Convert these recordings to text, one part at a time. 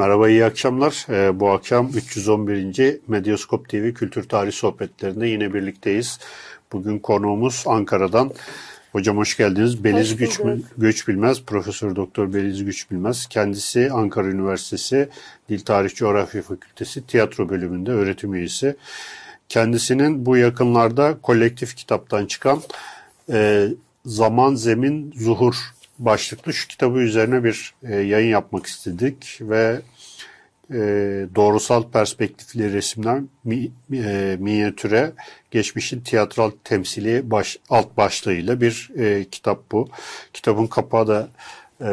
Merhaba, iyi akşamlar. Ee, bu akşam 311. Medyaskop TV Kültür Tarih Sohbetlerinde yine birlikteyiz. Bugün konuğumuz Ankara'dan. Hocam hoş geldiniz. Beliz Güç, Güç Bilmez, Profesör Doktor Beliz Güç Bilmez. Kendisi Ankara Üniversitesi Dil Tarih Coğrafya Fakültesi Tiyatro Bölümünde öğretim üyesi. Kendisinin bu yakınlarda kolektif kitaptan çıkan e, Zaman Zemin Zuhur başlıklı şu kitabı üzerine bir e, yayın yapmak istedik ve e, doğrusal perspektifli resimler mi, e, minyatüre geçmişin tiyatral temsili baş, alt başlığıyla bir e, kitap bu. Kitabın kapağı da e,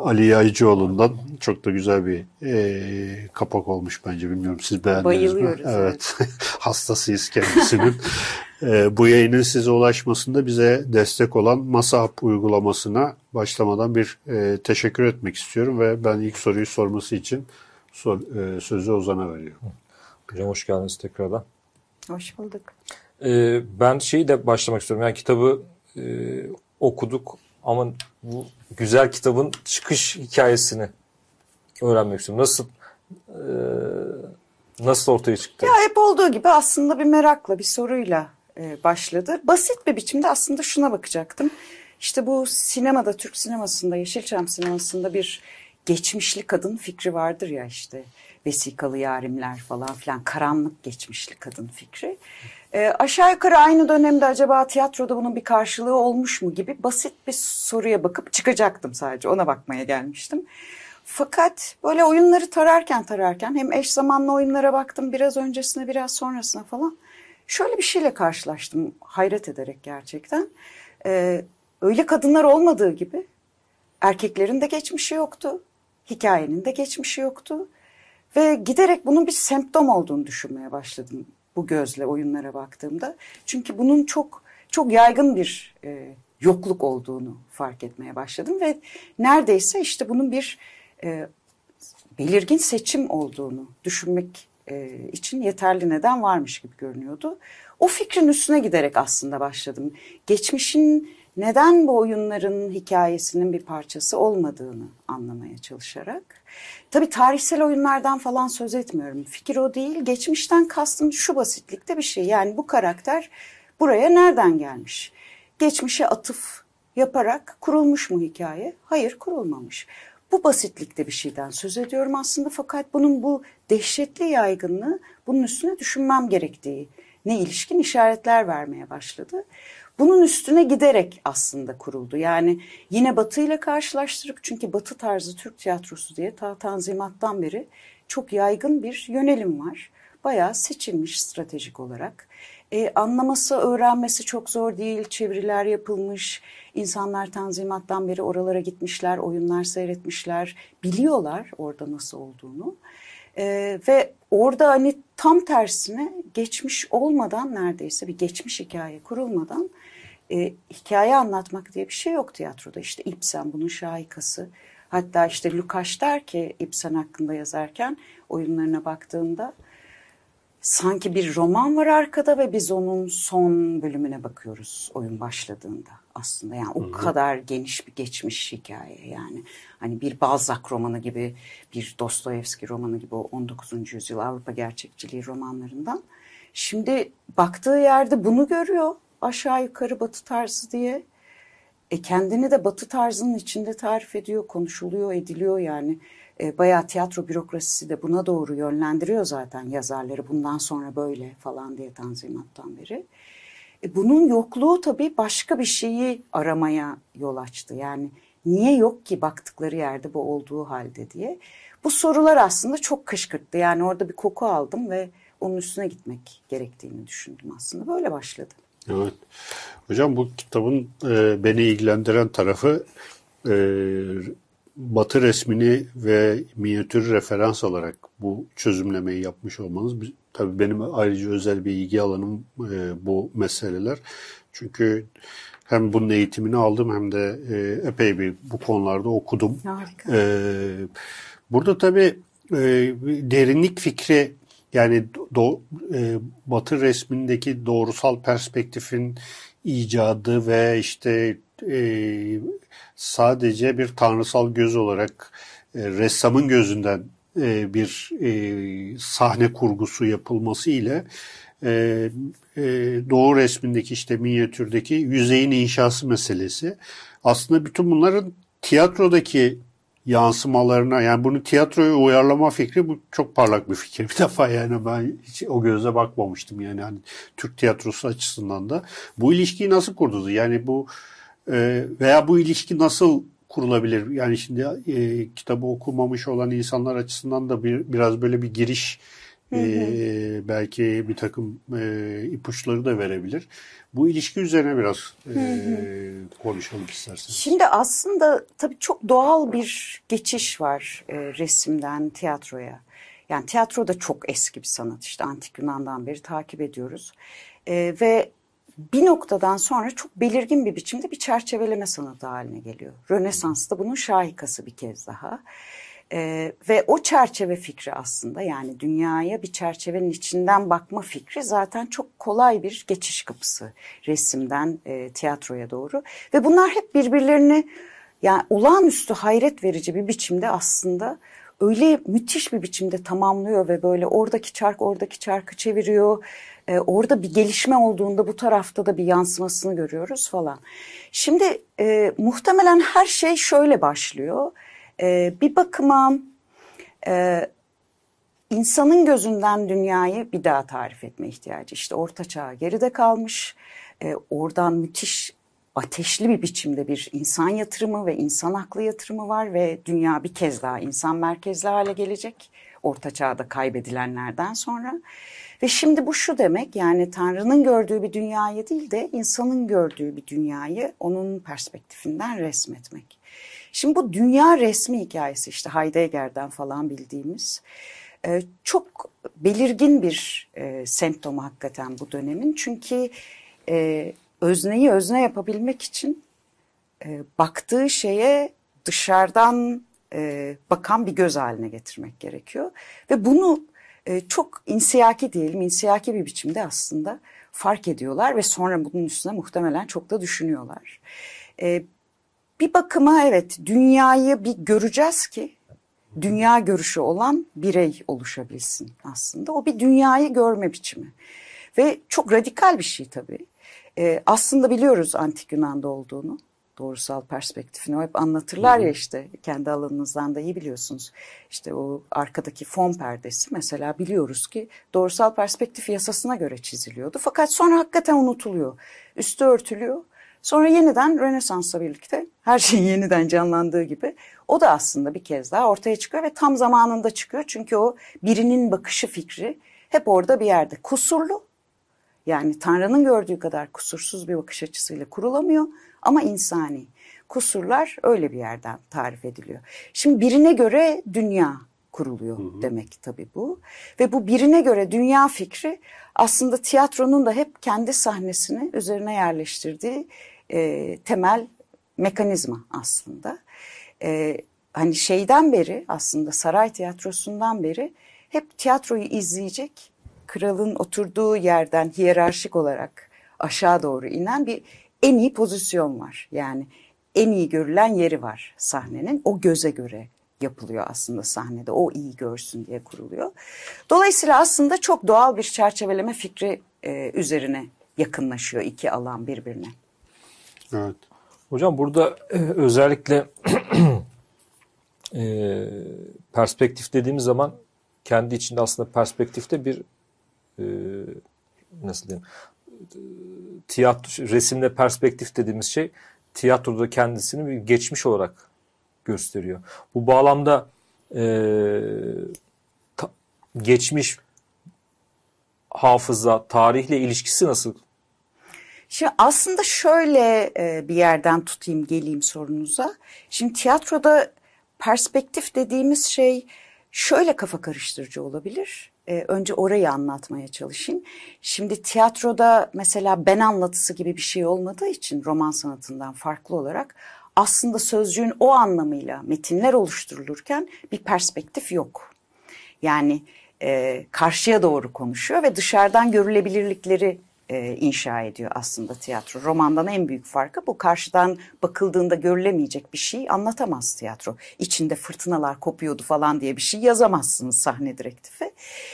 Ali Yaycıoğlu'ndan çok da güzel bir e, kapak olmuş bence. Bilmiyorum siz beğendiniz Bayılıyoruz, mi? Evet. evet. Hastasıyız kendisinin. e, bu yayının size ulaşmasında bize destek olan Masahap uygulamasına başlamadan bir e, teşekkür etmek istiyorum ve ben ilk soruyu sorması için sor, e, sözü Ozan'a veriyorum. Hocam hoş geldiniz tekrardan. Hoş bulduk. Ee, ben şeyi de başlamak istiyorum. Yani kitabı e, okuduk ama bu güzel kitabın çıkış hikayesini öğrenmek istiyorum. Nasıl e, nasıl ortaya çıktı? Ya hep olduğu gibi aslında bir merakla, bir soruyla e, başladı. Basit bir biçimde aslında şuna bakacaktım. İşte bu sinemada, Türk sinemasında, Yeşilçam sinemasında bir geçmişli kadın fikri vardır ya işte vesikalı yarimler falan filan karanlık geçmişli kadın fikri. E, aşağı yukarı aynı dönemde acaba tiyatroda bunun bir karşılığı olmuş mu gibi basit bir soruya bakıp çıkacaktım sadece ona bakmaya gelmiştim. Fakat böyle oyunları tararken tararken hem eş zamanlı oyunlara baktım biraz öncesine biraz sonrasına falan. Şöyle bir şeyle karşılaştım hayret ederek gerçekten. Ee, öyle kadınlar olmadığı gibi erkeklerin de geçmişi yoktu. Hikayenin de geçmişi yoktu. Ve giderek bunun bir semptom olduğunu düşünmeye başladım bu gözle oyunlara baktığımda. Çünkü bunun çok çok yaygın bir e, yokluk olduğunu fark etmeye başladım ve neredeyse işte bunun bir e, belirgin seçim olduğunu düşünmek e, için yeterli neden varmış gibi görünüyordu. O fikrin üstüne giderek aslında başladım. Geçmişin neden bu oyunların hikayesinin bir parçası olmadığını anlamaya çalışarak. Tabii tarihsel oyunlardan falan söz etmiyorum. Fikir o değil. Geçmişten kastım şu basitlikte bir şey. Yani bu karakter buraya nereden gelmiş? Geçmişe atıf yaparak kurulmuş mu hikaye? Hayır kurulmamış. Bu basitlikte bir şeyden söz ediyorum aslında fakat bunun bu dehşetli yaygınlığı bunun üstüne düşünmem gerektiği ne ilişkin işaretler vermeye başladı. Bunun üstüne giderek aslında kuruldu. Yani yine Batı ile karşılaştırıp çünkü Batı tarzı Türk tiyatrosu diye ta Tanzimat'tan beri çok yaygın bir yönelim var. Bayağı seçilmiş stratejik olarak. Ee, anlaması, öğrenmesi çok zor değil. Çeviriler yapılmış. İnsanlar Tanzimat'tan beri oralara gitmişler, oyunlar seyretmişler. Biliyorlar orada nasıl olduğunu. Ee, ve orada hani tam tersine geçmiş olmadan neredeyse bir geçmiş hikaye kurulmadan e, hikaye anlatmak diye bir şey yok tiyatroda. İşte Ibsen bunun şahikası. Hatta işte Lukács der ki Ibsen hakkında yazarken oyunlarına baktığında sanki bir roman var arkada ve biz onun son bölümüne bakıyoruz oyun başladığında aslında. Yani o Hı-hı. kadar geniş bir geçmiş hikaye yani. Hani bir Balzac romanı gibi, bir Dostoyevski romanı gibi o 19. yüzyıl Avrupa gerçekçiliği romanlarından. Şimdi baktığı yerde bunu görüyor aşağı yukarı batı tarzı diye. E kendini de batı tarzının içinde tarif ediyor, konuşuluyor, ediliyor yani. E, bayağı tiyatro bürokrasisi de buna doğru yönlendiriyor zaten yazarları. Bundan sonra böyle falan diye tanzimattan beri. E, bunun yokluğu tabii başka bir şeyi aramaya yol açtı. Yani niye yok ki baktıkları yerde bu olduğu halde diye. Bu sorular aslında çok kışkırttı. Yani orada bir koku aldım ve onun üstüne gitmek gerektiğini düşündüm aslında. Böyle başladı. Evet. Hocam bu kitabın e, beni ilgilendiren tarafı e, Batı resmini ve minyatür referans alarak bu çözümlemeyi yapmış olmanız. Tabii benim ayrıca özel bir ilgi alanım e, bu meseleler. Çünkü hem bunun eğitimini aldım hem de e, epey bir bu konularda okudum. Harika. E, burada tabii e, derinlik fikri yani do, e, Batı resmindeki doğrusal perspektifin icadı ve işte e, sadece bir tanrısal göz olarak e, ressamın gözünden e, bir e, sahne kurgusu yapılması ile e, e, Doğu resmindeki işte minyatürdeki yüzeyin inşası meselesi. Aslında bütün bunların tiyatrodaki yansımalarına yani bunu tiyatroya uyarlama fikri bu çok parlak bir fikir bir defa yani ben hiç o gözle bakmamıştım yani hani Türk tiyatrosu açısından da bu ilişkiyi nasıl kurdunuz yani bu e, veya bu ilişki nasıl kurulabilir yani şimdi e, kitabı okumamış olan insanlar açısından da bir biraz böyle bir giriş hı. belki bir takım e, ipuçları da verebilir. Bu ilişki üzerine biraz e, konuşalım isterseniz. Şimdi aslında tabii çok doğal bir geçiş var e, resimden tiyatroya. Yani tiyatro da çok eski bir sanat işte antik Yunan'dan beri takip ediyoruz. E, ve bir noktadan sonra çok belirgin bir biçimde bir çerçeveleme sanatı haline geliyor. Rönesans'ta bunun şahikası bir kez daha. Ee, ve o çerçeve fikri aslında yani dünyaya bir çerçevenin içinden bakma fikri zaten çok kolay bir geçiş kapısı resimden e, tiyatroya doğru. Ve bunlar hep birbirlerini yani olağanüstü hayret verici bir biçimde aslında öyle müthiş bir biçimde tamamlıyor ve böyle oradaki çark oradaki çarkı çeviriyor. Ee, orada bir gelişme olduğunda bu tarafta da bir yansımasını görüyoruz falan. Şimdi e, muhtemelen her şey şöyle başlıyor. E, bir bakıma e, insanın gözünden dünyayı bir daha tarif etme ihtiyacı. İşte orta çağ geride kalmış. E, oradan müthiş ateşli bir biçimde bir insan yatırımı ve insan haklı yatırımı var ve dünya bir kez daha insan merkezli hale gelecek. Orta çağda kaybedilenlerden sonra. Ve şimdi bu şu demek yani Tanrı'nın gördüğü bir dünyayı değil de insanın gördüğü bir dünyayı onun perspektifinden resmetmek. Şimdi bu dünya resmi hikayesi işte Heidegger'den falan bildiğimiz e, çok belirgin bir e, semptomu hakikaten bu dönemin. Çünkü e, özneyi özne yapabilmek için baktığı şeye dışarıdan bakan bir göz haline getirmek gerekiyor. Ve bunu çok insiyaki diyelim, insiyaki bir biçimde aslında fark ediyorlar ve sonra bunun üstüne muhtemelen çok da düşünüyorlar. Bir bakıma evet dünyayı bir göreceğiz ki dünya görüşü olan birey oluşabilsin aslında. O bir dünyayı görme biçimi ve çok radikal bir şey tabii. Ee, aslında biliyoruz antik Yunan'da olduğunu doğrusal perspektifini o hep anlatırlar ya işte kendi alanınızdan da iyi biliyorsunuz. İşte o arkadaki fon perdesi mesela biliyoruz ki doğrusal perspektif yasasına göre çiziliyordu. Fakat sonra hakikaten unutuluyor. Üstü örtülüyor Sonra yeniden Rönesans'la birlikte her şeyin yeniden canlandığı gibi o da aslında bir kez daha ortaya çıkıyor ve tam zamanında çıkıyor. Çünkü o birinin bakışı fikri hep orada bir yerde. Kusurlu yani Tanrı'nın gördüğü kadar kusursuz bir bakış açısıyla kurulamıyor ama insani. Kusurlar öyle bir yerden tarif ediliyor. Şimdi birine göre dünya kuruluyor hı hı. demek tabii bu. Ve bu birine göre dünya fikri aslında tiyatronun da hep kendi sahnesini üzerine yerleştirdiği e, temel mekanizma aslında. E, hani şeyden beri aslında saray tiyatrosundan beri hep tiyatroyu izleyecek kralın oturduğu yerden hiyerarşik olarak aşağı doğru inen bir en iyi pozisyon var. Yani en iyi görülen yeri var sahnenin. O göze göre yapılıyor aslında sahnede. O iyi görsün diye kuruluyor. Dolayısıyla aslında çok doğal bir çerçeveleme fikri e, üzerine yakınlaşıyor iki alan birbirine. Evet. Hocam burada e, özellikle e, perspektif dediğimiz zaman kendi içinde aslında perspektifte bir e, nasıl diyeyim tiyatro resimde perspektif dediğimiz şey tiyatroda kendisini bir geçmiş olarak gösteriyor. Bu bağlamda e, ta, geçmiş hafıza, tarihle ilişkisi nasıl Şimdi aslında şöyle e, bir yerden tutayım geleyim sorunuza. Şimdi tiyatroda perspektif dediğimiz şey şöyle kafa karıştırıcı olabilir. E, önce orayı anlatmaya çalışayım. Şimdi tiyatroda mesela ben anlatısı gibi bir şey olmadığı için roman sanatından farklı olarak aslında sözcüğün o anlamıyla metinler oluşturulurken bir perspektif yok. Yani e, karşıya doğru konuşuyor ve dışarıdan görülebilirlikleri e, inşa ediyor aslında tiyatro. Romandan en büyük farkı bu. Karşıdan bakıldığında görülemeyecek bir şey anlatamaz tiyatro. İçinde fırtınalar kopuyordu falan diye bir şey yazamazsınız sahne direktifi.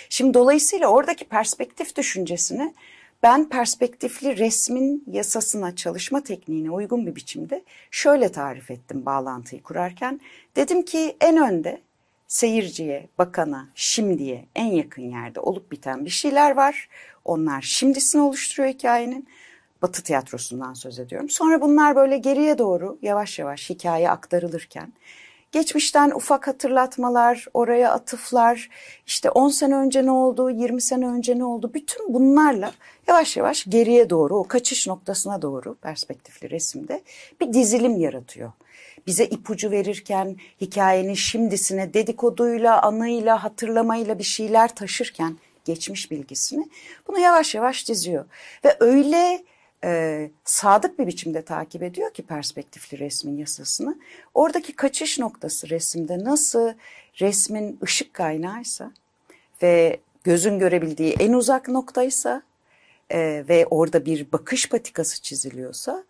Şimdi dolayısıyla oradaki perspektif düşüncesini ben perspektifli resmin yasasına, çalışma tekniğine uygun bir biçimde şöyle tarif ettim bağlantıyı kurarken. Dedim ki en önde seyirciye, bakana, şimdiye en yakın yerde olup biten bir şeyler var. Onlar şimdisini oluşturuyor hikayenin. Batı tiyatrosundan söz ediyorum. Sonra bunlar böyle geriye doğru yavaş yavaş hikaye aktarılırken geçmişten ufak hatırlatmalar, oraya atıflar, işte 10 sene önce ne oldu, 20 sene önce ne oldu, bütün bunlarla yavaş yavaş geriye doğru, o kaçış noktasına doğru perspektifli resimde bir dizilim yaratıyor. Bize ipucu verirken, hikayenin şimdisine dedikoduyla, anıyla, hatırlamayla bir şeyler taşırken geçmiş bilgisini bunu yavaş yavaş diziyor. Ve öyle e, sadık bir biçimde takip ediyor ki perspektifli resmin yasasını. Oradaki kaçış noktası resimde nasıl resmin ışık kaynağıysa ve gözün görebildiği en uzak noktaysa e, ve orada bir bakış patikası çiziliyorsa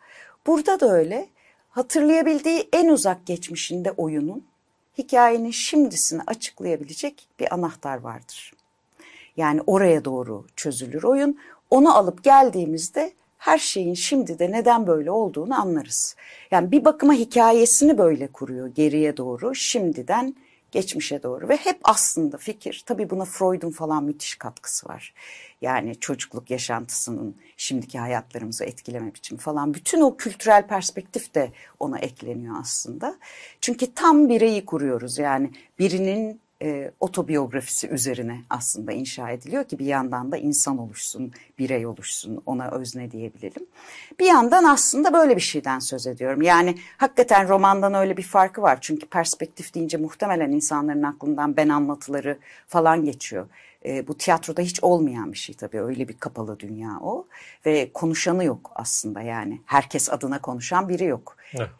burada da öyle hatırlayabildiği en uzak geçmişinde oyunun hikayenin şimdisini açıklayabilecek bir anahtar vardır. Yani oraya doğru çözülür oyun. Onu alıp geldiğimizde her şeyin şimdi de neden böyle olduğunu anlarız. Yani bir bakıma hikayesini böyle kuruyor geriye doğru, şimdiden geçmişe doğru ve hep aslında fikir tabii buna Freud'un falan müthiş katkısı var. Yani çocukluk yaşantısının şimdiki hayatlarımızı etkileme biçimi falan bütün o kültürel perspektif de ona ekleniyor aslında. Çünkü tam bireyi kuruyoruz yani birinin e, otobiyografisi üzerine aslında inşa ediliyor ki bir yandan da insan oluşsun, birey oluşsun, ona özne diyebilelim. Bir yandan aslında böyle bir şeyden söz ediyorum. Yani hakikaten romandan öyle bir farkı var. Çünkü perspektif deyince muhtemelen insanların aklından ben anlatıları falan geçiyor. E, bu tiyatroda hiç olmayan bir şey tabii öyle bir kapalı dünya o ve konuşanı yok aslında yani herkes adına konuşan biri yok. Evet.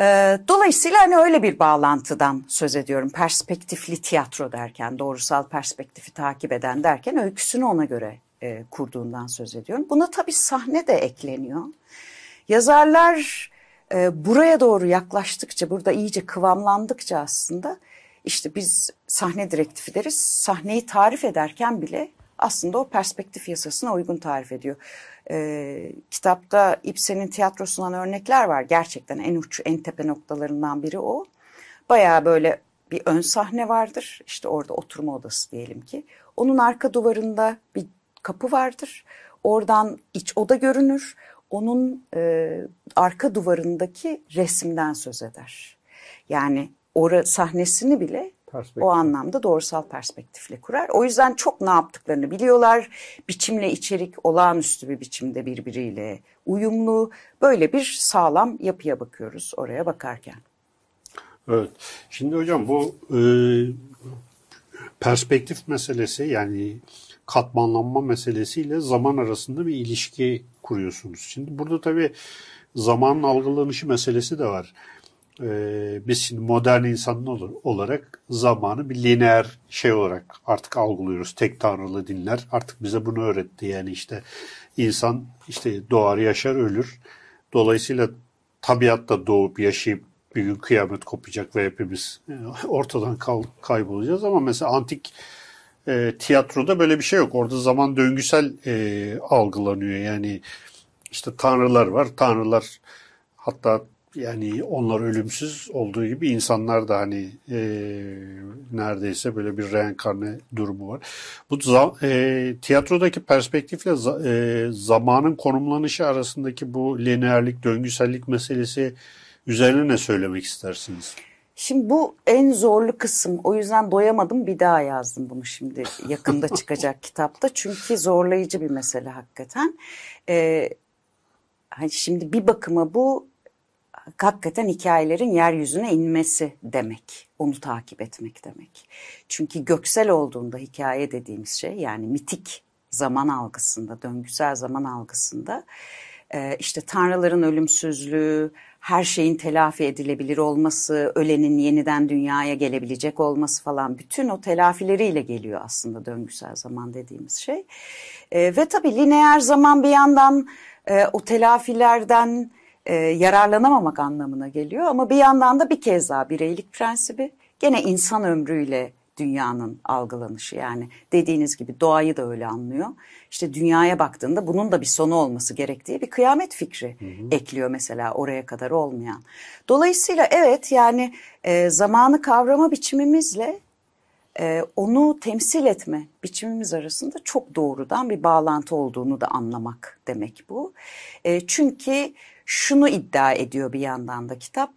Ee, dolayısıyla hani öyle bir bağlantıdan söz ediyorum. Perspektifli tiyatro derken, doğrusal perspektifi takip eden derken öyküsünü ona göre e, kurduğundan söz ediyorum. Buna tabii sahne de ekleniyor. Yazarlar e, buraya doğru yaklaştıkça, burada iyice kıvamlandıkça aslında işte biz sahne direktifi deriz. Sahneyi tarif ederken bile aslında o perspektif yasasına uygun tarif ediyor. E, kitapta Ibsen'in tiyatrosundan örnekler var. Gerçekten en uç, en tepe noktalarından biri o. Bayağı böyle bir ön sahne vardır. İşte orada oturma odası diyelim ki. Onun arka duvarında bir kapı vardır. Oradan iç oda görünür. Onun e, arka duvarındaki resimden söz eder. Yani ora sahnesini bile o anlamda doğrusal perspektifle kurar. O yüzden çok ne yaptıklarını biliyorlar. Biçimle içerik olağanüstü bir biçimde birbiriyle uyumlu. Böyle bir sağlam yapıya bakıyoruz oraya bakarken. Evet. Şimdi hocam bu e, perspektif meselesi yani katmanlanma meselesiyle zaman arasında bir ilişki kuruyorsunuz. Şimdi burada tabii zaman algılanışı meselesi de var e, biz şimdi modern insanlar olarak zamanı bir lineer şey olarak artık algılıyoruz. Tek tanrılı dinler artık bize bunu öğretti. Yani işte insan işte doğar, yaşar, ölür. Dolayısıyla tabiatta doğup yaşayıp bir gün kıyamet kopacak ve hepimiz e, ortadan kaybolacağız. Ama mesela antik e, tiyatroda böyle bir şey yok. Orada zaman döngüsel e, algılanıyor. Yani işte tanrılar var. Tanrılar hatta yani onlar ölümsüz olduğu gibi insanlar da hani e, neredeyse böyle bir reenkarne durumu var. Bu e, tiyatrodaki perspektifle e, zamanın konumlanışı arasındaki bu lineerlik, döngüsellik meselesi üzerine ne söylemek istersiniz? Şimdi bu en zorlu kısım. O yüzden doyamadım bir daha yazdım bunu şimdi yakında çıkacak kitapta. Çünkü zorlayıcı bir mesele hakikaten. Ee, hani şimdi bir bakıma bu hakikaten hikayelerin yeryüzüne inmesi demek. Onu takip etmek demek. Çünkü göksel olduğunda hikaye dediğimiz şey yani mitik zaman algısında, döngüsel zaman algısında e, işte tanrıların ölümsüzlüğü, her şeyin telafi edilebilir olması, ölenin yeniden dünyaya gelebilecek olması falan bütün o telafileriyle geliyor aslında döngüsel zaman dediğimiz şey. E, ve tabii lineer zaman bir yandan e, o telafilerden e, yararlanamamak anlamına geliyor ama bir yandan da bir kez daha bireylik prensibi gene insan ömrüyle dünyanın algılanışı yani dediğiniz gibi doğayı da öyle anlıyor. İşte dünyaya baktığında bunun da bir sonu olması gerektiği bir kıyamet fikri hı hı. ekliyor mesela oraya kadar olmayan. Dolayısıyla evet yani e, zamanı kavrama biçimimizle e, onu temsil etme biçimimiz arasında çok doğrudan bir bağlantı olduğunu da anlamak demek bu. E, çünkü şunu iddia ediyor bir yandan da kitap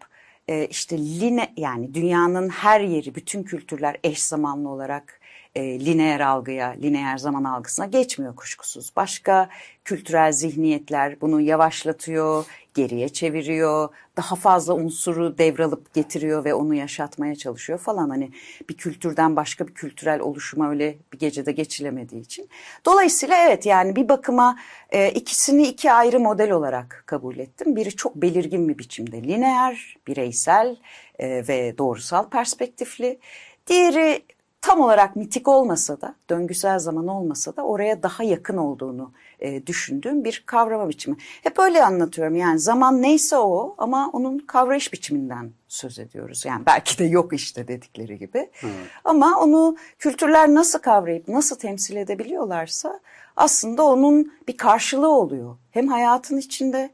e, işte line yani dünyanın her yeri bütün kültürler eş zamanlı olarak e, lineer algıya, lineer zaman algısına geçmiyor kuşkusuz. Başka kültürel zihniyetler bunu yavaşlatıyor, geriye çeviriyor, daha fazla unsuru devralıp getiriyor ve onu yaşatmaya çalışıyor falan. Hani bir kültürden başka bir kültürel oluşuma öyle bir gecede geçilemediği için. Dolayısıyla evet yani bir bakıma e, ikisini iki ayrı model olarak kabul ettim. Biri çok belirgin bir biçimde lineer, bireysel e, ve doğrusal perspektifli. Diğeri tam olarak mitik olmasa da, döngüsel zaman olmasa da oraya daha yakın olduğunu e, düşündüğüm bir kavrama biçimi. Hep öyle anlatıyorum yani zaman neyse o ama onun kavrayış biçiminden söz ediyoruz. Yani belki de yok işte dedikleri gibi. Hmm. Ama onu kültürler nasıl kavrayıp nasıl temsil edebiliyorlarsa aslında onun bir karşılığı oluyor. Hem hayatın içinde,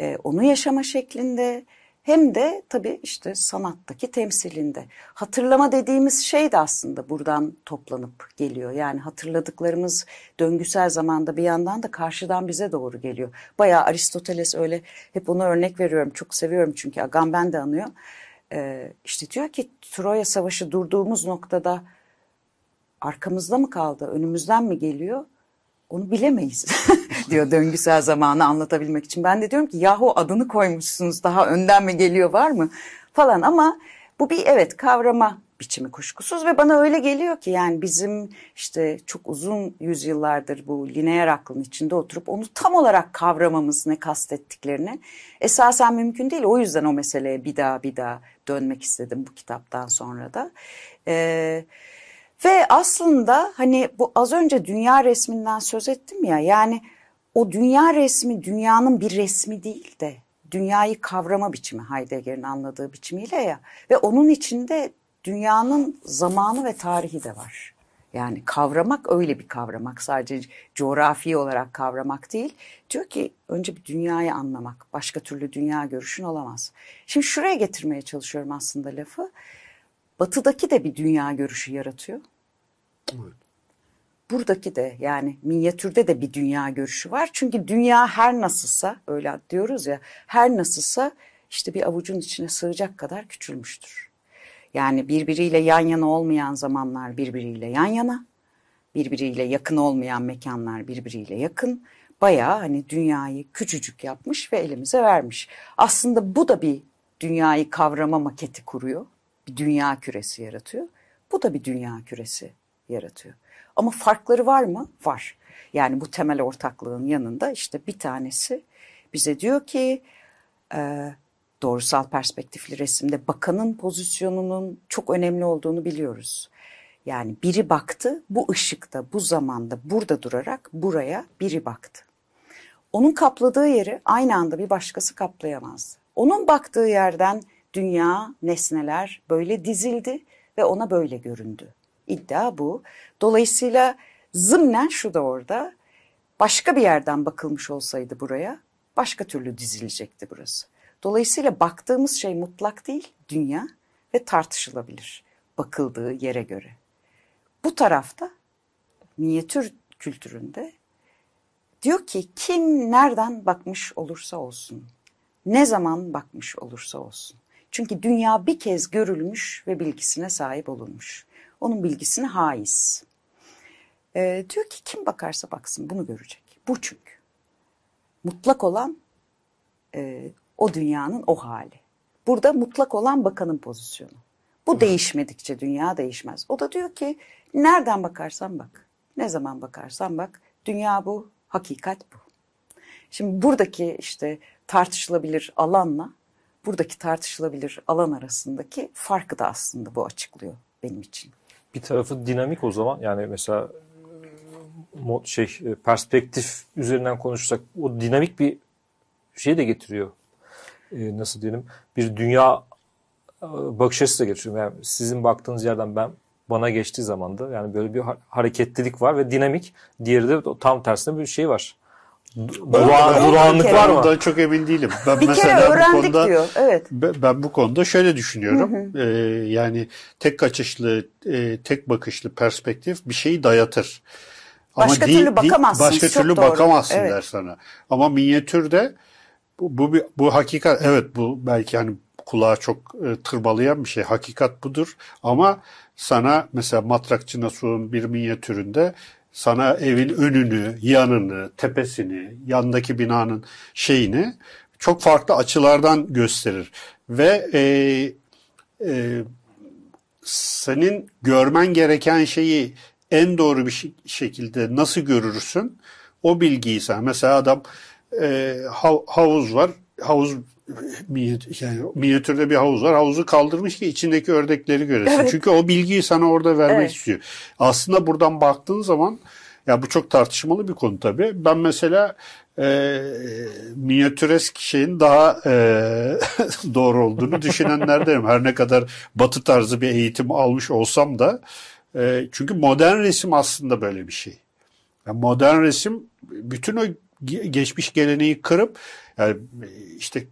e, onu yaşama şeklinde hem de tabii işte sanattaki temsilinde. Hatırlama dediğimiz şey de aslında buradan toplanıp geliyor. Yani hatırladıklarımız döngüsel zamanda bir yandan da karşıdan bize doğru geliyor. Bayağı Aristoteles öyle hep onu örnek veriyorum. Çok seviyorum çünkü Agamben de anıyor. Ee, işte diyor ki Troya Savaşı durduğumuz noktada arkamızda mı kaldı, önümüzden mi geliyor? Onu bilemeyiz diyor döngüsel zamanı anlatabilmek için. Ben de diyorum ki yahu adını koymuşsunuz daha önden mi geliyor var mı falan ama bu bir evet kavrama biçimi kuşkusuz ve bana öyle geliyor ki yani bizim işte çok uzun yüzyıllardır bu lineer aklın içinde oturup onu tam olarak kavramamız ne kastettiklerini esasen mümkün değil. O yüzden o meseleye bir daha bir daha dönmek istedim bu kitaptan sonra da. Ee, ve aslında hani bu az önce dünya resminden söz ettim ya yani o dünya resmi dünyanın bir resmi değil de dünyayı kavrama biçimi Heidegger'in anladığı biçimiyle ya ve onun içinde dünyanın zamanı ve tarihi de var. Yani kavramak öyle bir kavramak sadece coğrafi olarak kavramak değil. Diyor ki önce bir dünyayı anlamak başka türlü dünya görüşün olamaz. Şimdi şuraya getirmeye çalışıyorum aslında lafı. Batıdaki de bir dünya görüşü yaratıyor. Evet. Buradaki de yani minyatürde de bir dünya görüşü var. Çünkü dünya her nasılsa öyle diyoruz ya her nasılsa işte bir avucun içine sığacak kadar küçülmüştür. Yani birbiriyle yan yana olmayan zamanlar birbiriyle yan yana, birbiriyle yakın olmayan mekanlar birbiriyle yakın. Bayağı hani dünyayı küçücük yapmış ve elimize vermiş. Aslında bu da bir dünyayı kavrama maketi kuruyor. Bir dünya küresi yaratıyor. Bu da bir dünya küresi yaratıyor. Ama farkları var mı? Var. Yani bu temel ortaklığın yanında işte bir tanesi bize diyor ki e, doğrusal perspektifli resimde bakanın pozisyonunun çok önemli olduğunu biliyoruz. Yani biri baktı bu ışıkta, bu zamanda, burada durarak buraya biri baktı. Onun kapladığı yeri aynı anda bir başkası kaplayamazdı. Onun baktığı yerden dünya, nesneler böyle dizildi ve ona böyle göründü. İddia bu. Dolayısıyla zımnen şu da orada. Başka bir yerden bakılmış olsaydı buraya başka türlü dizilecekti burası. Dolayısıyla baktığımız şey mutlak değil dünya ve tartışılabilir bakıldığı yere göre. Bu tarafta minyatür kültüründe diyor ki kim nereden bakmış olursa olsun, ne zaman bakmış olursa olsun. Çünkü dünya bir kez görülmüş ve bilgisine sahip olunmuş. Onun bilgisine haiz. E, diyor ki kim bakarsa baksın bunu görecek. Bu çünkü. Mutlak olan e, o dünyanın o hali. Burada mutlak olan bakanın pozisyonu. Bu Hı. değişmedikçe dünya değişmez. O da diyor ki nereden bakarsan bak, ne zaman bakarsan bak, dünya bu, hakikat bu. Şimdi buradaki işte tartışılabilir alanla buradaki tartışılabilir alan arasındaki farkı da aslında bu açıklıyor benim için. Bir tarafı dinamik o zaman yani mesela şey perspektif üzerinden konuşsak o dinamik bir şey de getiriyor. Ee, nasıl diyelim bir dünya bakış açısı da getiriyor. Yani sizin baktığınız yerden ben bana geçtiği zaman da yani böyle bir hareketlilik var ve dinamik. Diğeri de tam tersine bir şey var. Durağan, durağanlık var mı? Ondan çok emin değilim. Ben bir mesela kere öğrendik bu konuda, diyor. Evet. Ben bu konuda şöyle düşünüyorum. Hı hı. Ee, yani tek açışlı, e, tek bakışlı perspektif bir şeyi dayatır. Başka Ama türlü bakamazsın. Başka çok türlü doğru. bakamazsın evet. der sana. Ama minyatürde bu, bu, bu hakikat evet bu belki hani kulağa çok e, tırmalayan bir şey. Hakikat budur. Ama sana mesela Matrakçı Nasuh'un bir minyatüründe sana evin önünü, yanını, tepesini, yandaki binanın şeyini çok farklı açılardan gösterir. Ve e, e, senin görmen gereken şeyi en doğru bir şekilde nasıl görürsün? O bilgiyi sen. Mesela adam e, havuz var. Havuz yani minyatürde bir havuz var. Havuzu kaldırmış ki içindeki ördekleri göresin. Evet. Çünkü o bilgiyi sana orada vermek evet. istiyor. Aslında buradan baktığın zaman ya bu çok tartışmalı bir konu tabii. Ben mesela e, minyatüresk şeyin daha e, doğru olduğunu düşünenlerdenim. Her ne kadar batı tarzı bir eğitim almış olsam da e, çünkü modern resim aslında böyle bir şey. Yani modern resim bütün o geçmiş geleneği kırıp yani işte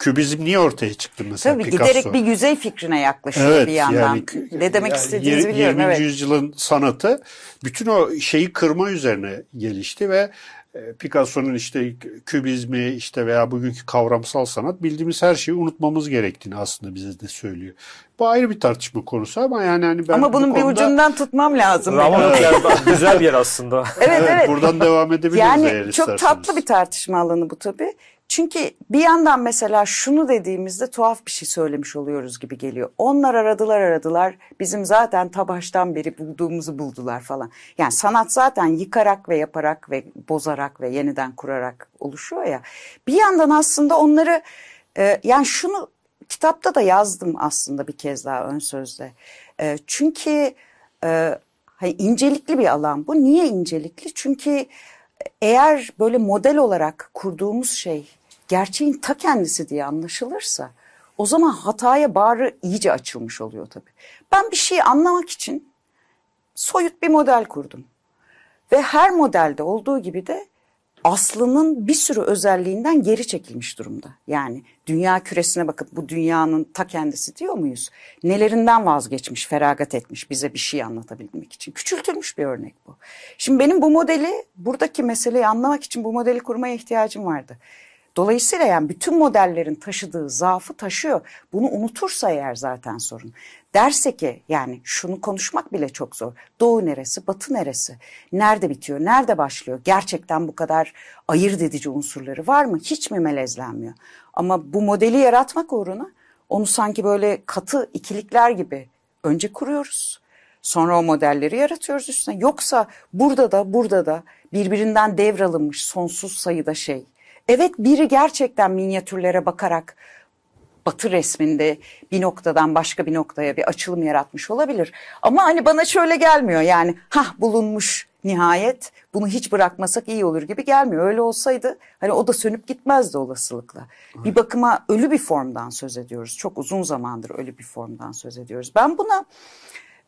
kübizm niye ortaya çıktı mesela Tabii Picasso? giderek bir yüzey fikrine yaklaşıyor evet, bir yandan. Yani, ne demek yani istediğinizi biliyorum. 20. Evet. yüzyılın sanatı bütün o şeyi kırma üzerine gelişti ve e, Picasso'nun işte kübizmi işte veya bugünkü kavramsal sanat bildiğimiz her şeyi unutmamız gerektiğini aslında bize de söylüyor. Bu ayrı bir tartışma konusu ama yani hani ben Ama bunun bu bir konuda... ucundan tutmam lazım. Ama güzel bir yer aslında. evet evet. Buradan devam edebiliriz yani eğer çok isterseniz. tatlı bir tartışma alanı bu tabii. Çünkü bir yandan mesela şunu dediğimizde tuhaf bir şey söylemiş oluyoruz gibi geliyor. Onlar aradılar aradılar bizim zaten tabaştan beri bulduğumuzu buldular falan. Yani sanat zaten yıkarak ve yaparak ve bozarak ve yeniden kurarak oluşuyor ya. Bir yandan aslında onları e, yani şunu kitapta da yazdım aslında bir kez daha ön sözde. E, çünkü e, hani incelikli bir alan bu. Niye incelikli? Çünkü eğer böyle model olarak kurduğumuz şey gerçeğin ta kendisi diye anlaşılırsa o zaman hataya bağrı iyice açılmış oluyor tabii. Ben bir şeyi anlamak için soyut bir model kurdum. Ve her modelde olduğu gibi de aslının bir sürü özelliğinden geri çekilmiş durumda. Yani dünya küresine bakıp bu dünyanın ta kendisi diyor muyuz? Nelerinden vazgeçmiş, feragat etmiş bize bir şey anlatabilmek için. Küçültülmüş bir örnek bu. Şimdi benim bu modeli, buradaki meseleyi anlamak için bu modeli kurmaya ihtiyacım vardı. Dolayısıyla yani bütün modellerin taşıdığı zaafı taşıyor. Bunu unutursa eğer zaten sorun. Derse ki yani şunu konuşmak bile çok zor. Doğu neresi, batı neresi? Nerede bitiyor, nerede başlıyor? Gerçekten bu kadar ayırt edici unsurları var mı? Hiç mi melezlenmiyor? Ama bu modeli yaratmak uğruna onu sanki böyle katı ikilikler gibi önce kuruyoruz. Sonra o modelleri yaratıyoruz üstüne. Yoksa burada da burada da birbirinden devralınmış sonsuz sayıda şey Evet biri gerçekten minyatürlere bakarak batı resminde bir noktadan başka bir noktaya bir açılım yaratmış olabilir. Ama hani bana şöyle gelmiyor yani ha bulunmuş nihayet bunu hiç bırakmasak iyi olur gibi gelmiyor. Öyle olsaydı hani o da sönüp gitmezdi olasılıkla. Bir bakıma ölü bir formdan söz ediyoruz. Çok uzun zamandır ölü bir formdan söz ediyoruz. Ben buna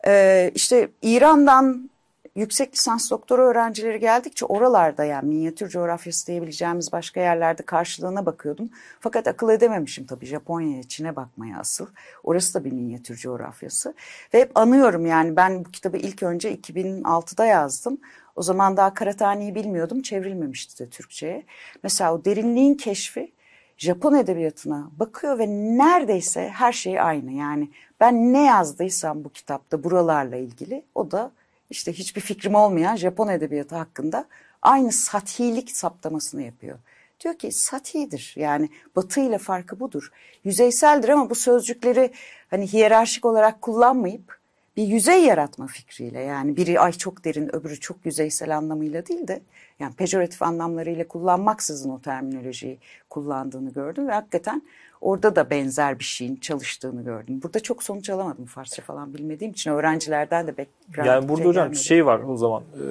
e, işte İran'dan yüksek lisans doktora öğrencileri geldikçe oralarda yani minyatür coğrafyası diyebileceğimiz başka yerlerde karşılığına bakıyordum. Fakat akıl edememişim tabii Japonya'ya, Çin'e bakmaya asıl. Orası da bir minyatür coğrafyası. Ve hep anıyorum yani ben bu kitabı ilk önce 2006'da yazdım. O zaman daha Karatani'yi bilmiyordum, çevrilmemişti de Türkçe'ye. Mesela o derinliğin keşfi Japon edebiyatına bakıyor ve neredeyse her şey aynı. Yani ben ne yazdıysam bu kitapta buralarla ilgili o da işte hiçbir fikrim olmayan Japon edebiyatı hakkında aynı satihilik saptamasını yapıyor. Diyor ki satidir yani batı ile farkı budur. Yüzeyseldir ama bu sözcükleri hani hiyerarşik olarak kullanmayıp bir yüzey yaratma fikriyle yani biri ay çok derin öbürü çok yüzeysel anlamıyla değil de yani pejoratif anlamlarıyla kullanmaksızın o terminolojiyi kullandığını gördüm ve hakikaten orada da benzer bir şeyin çalıştığını gördüm. Burada çok sonuç alamadım Farsça falan bilmediğim için öğrencilerden de background Yani burada hocam gelmedi. şey var o zaman e,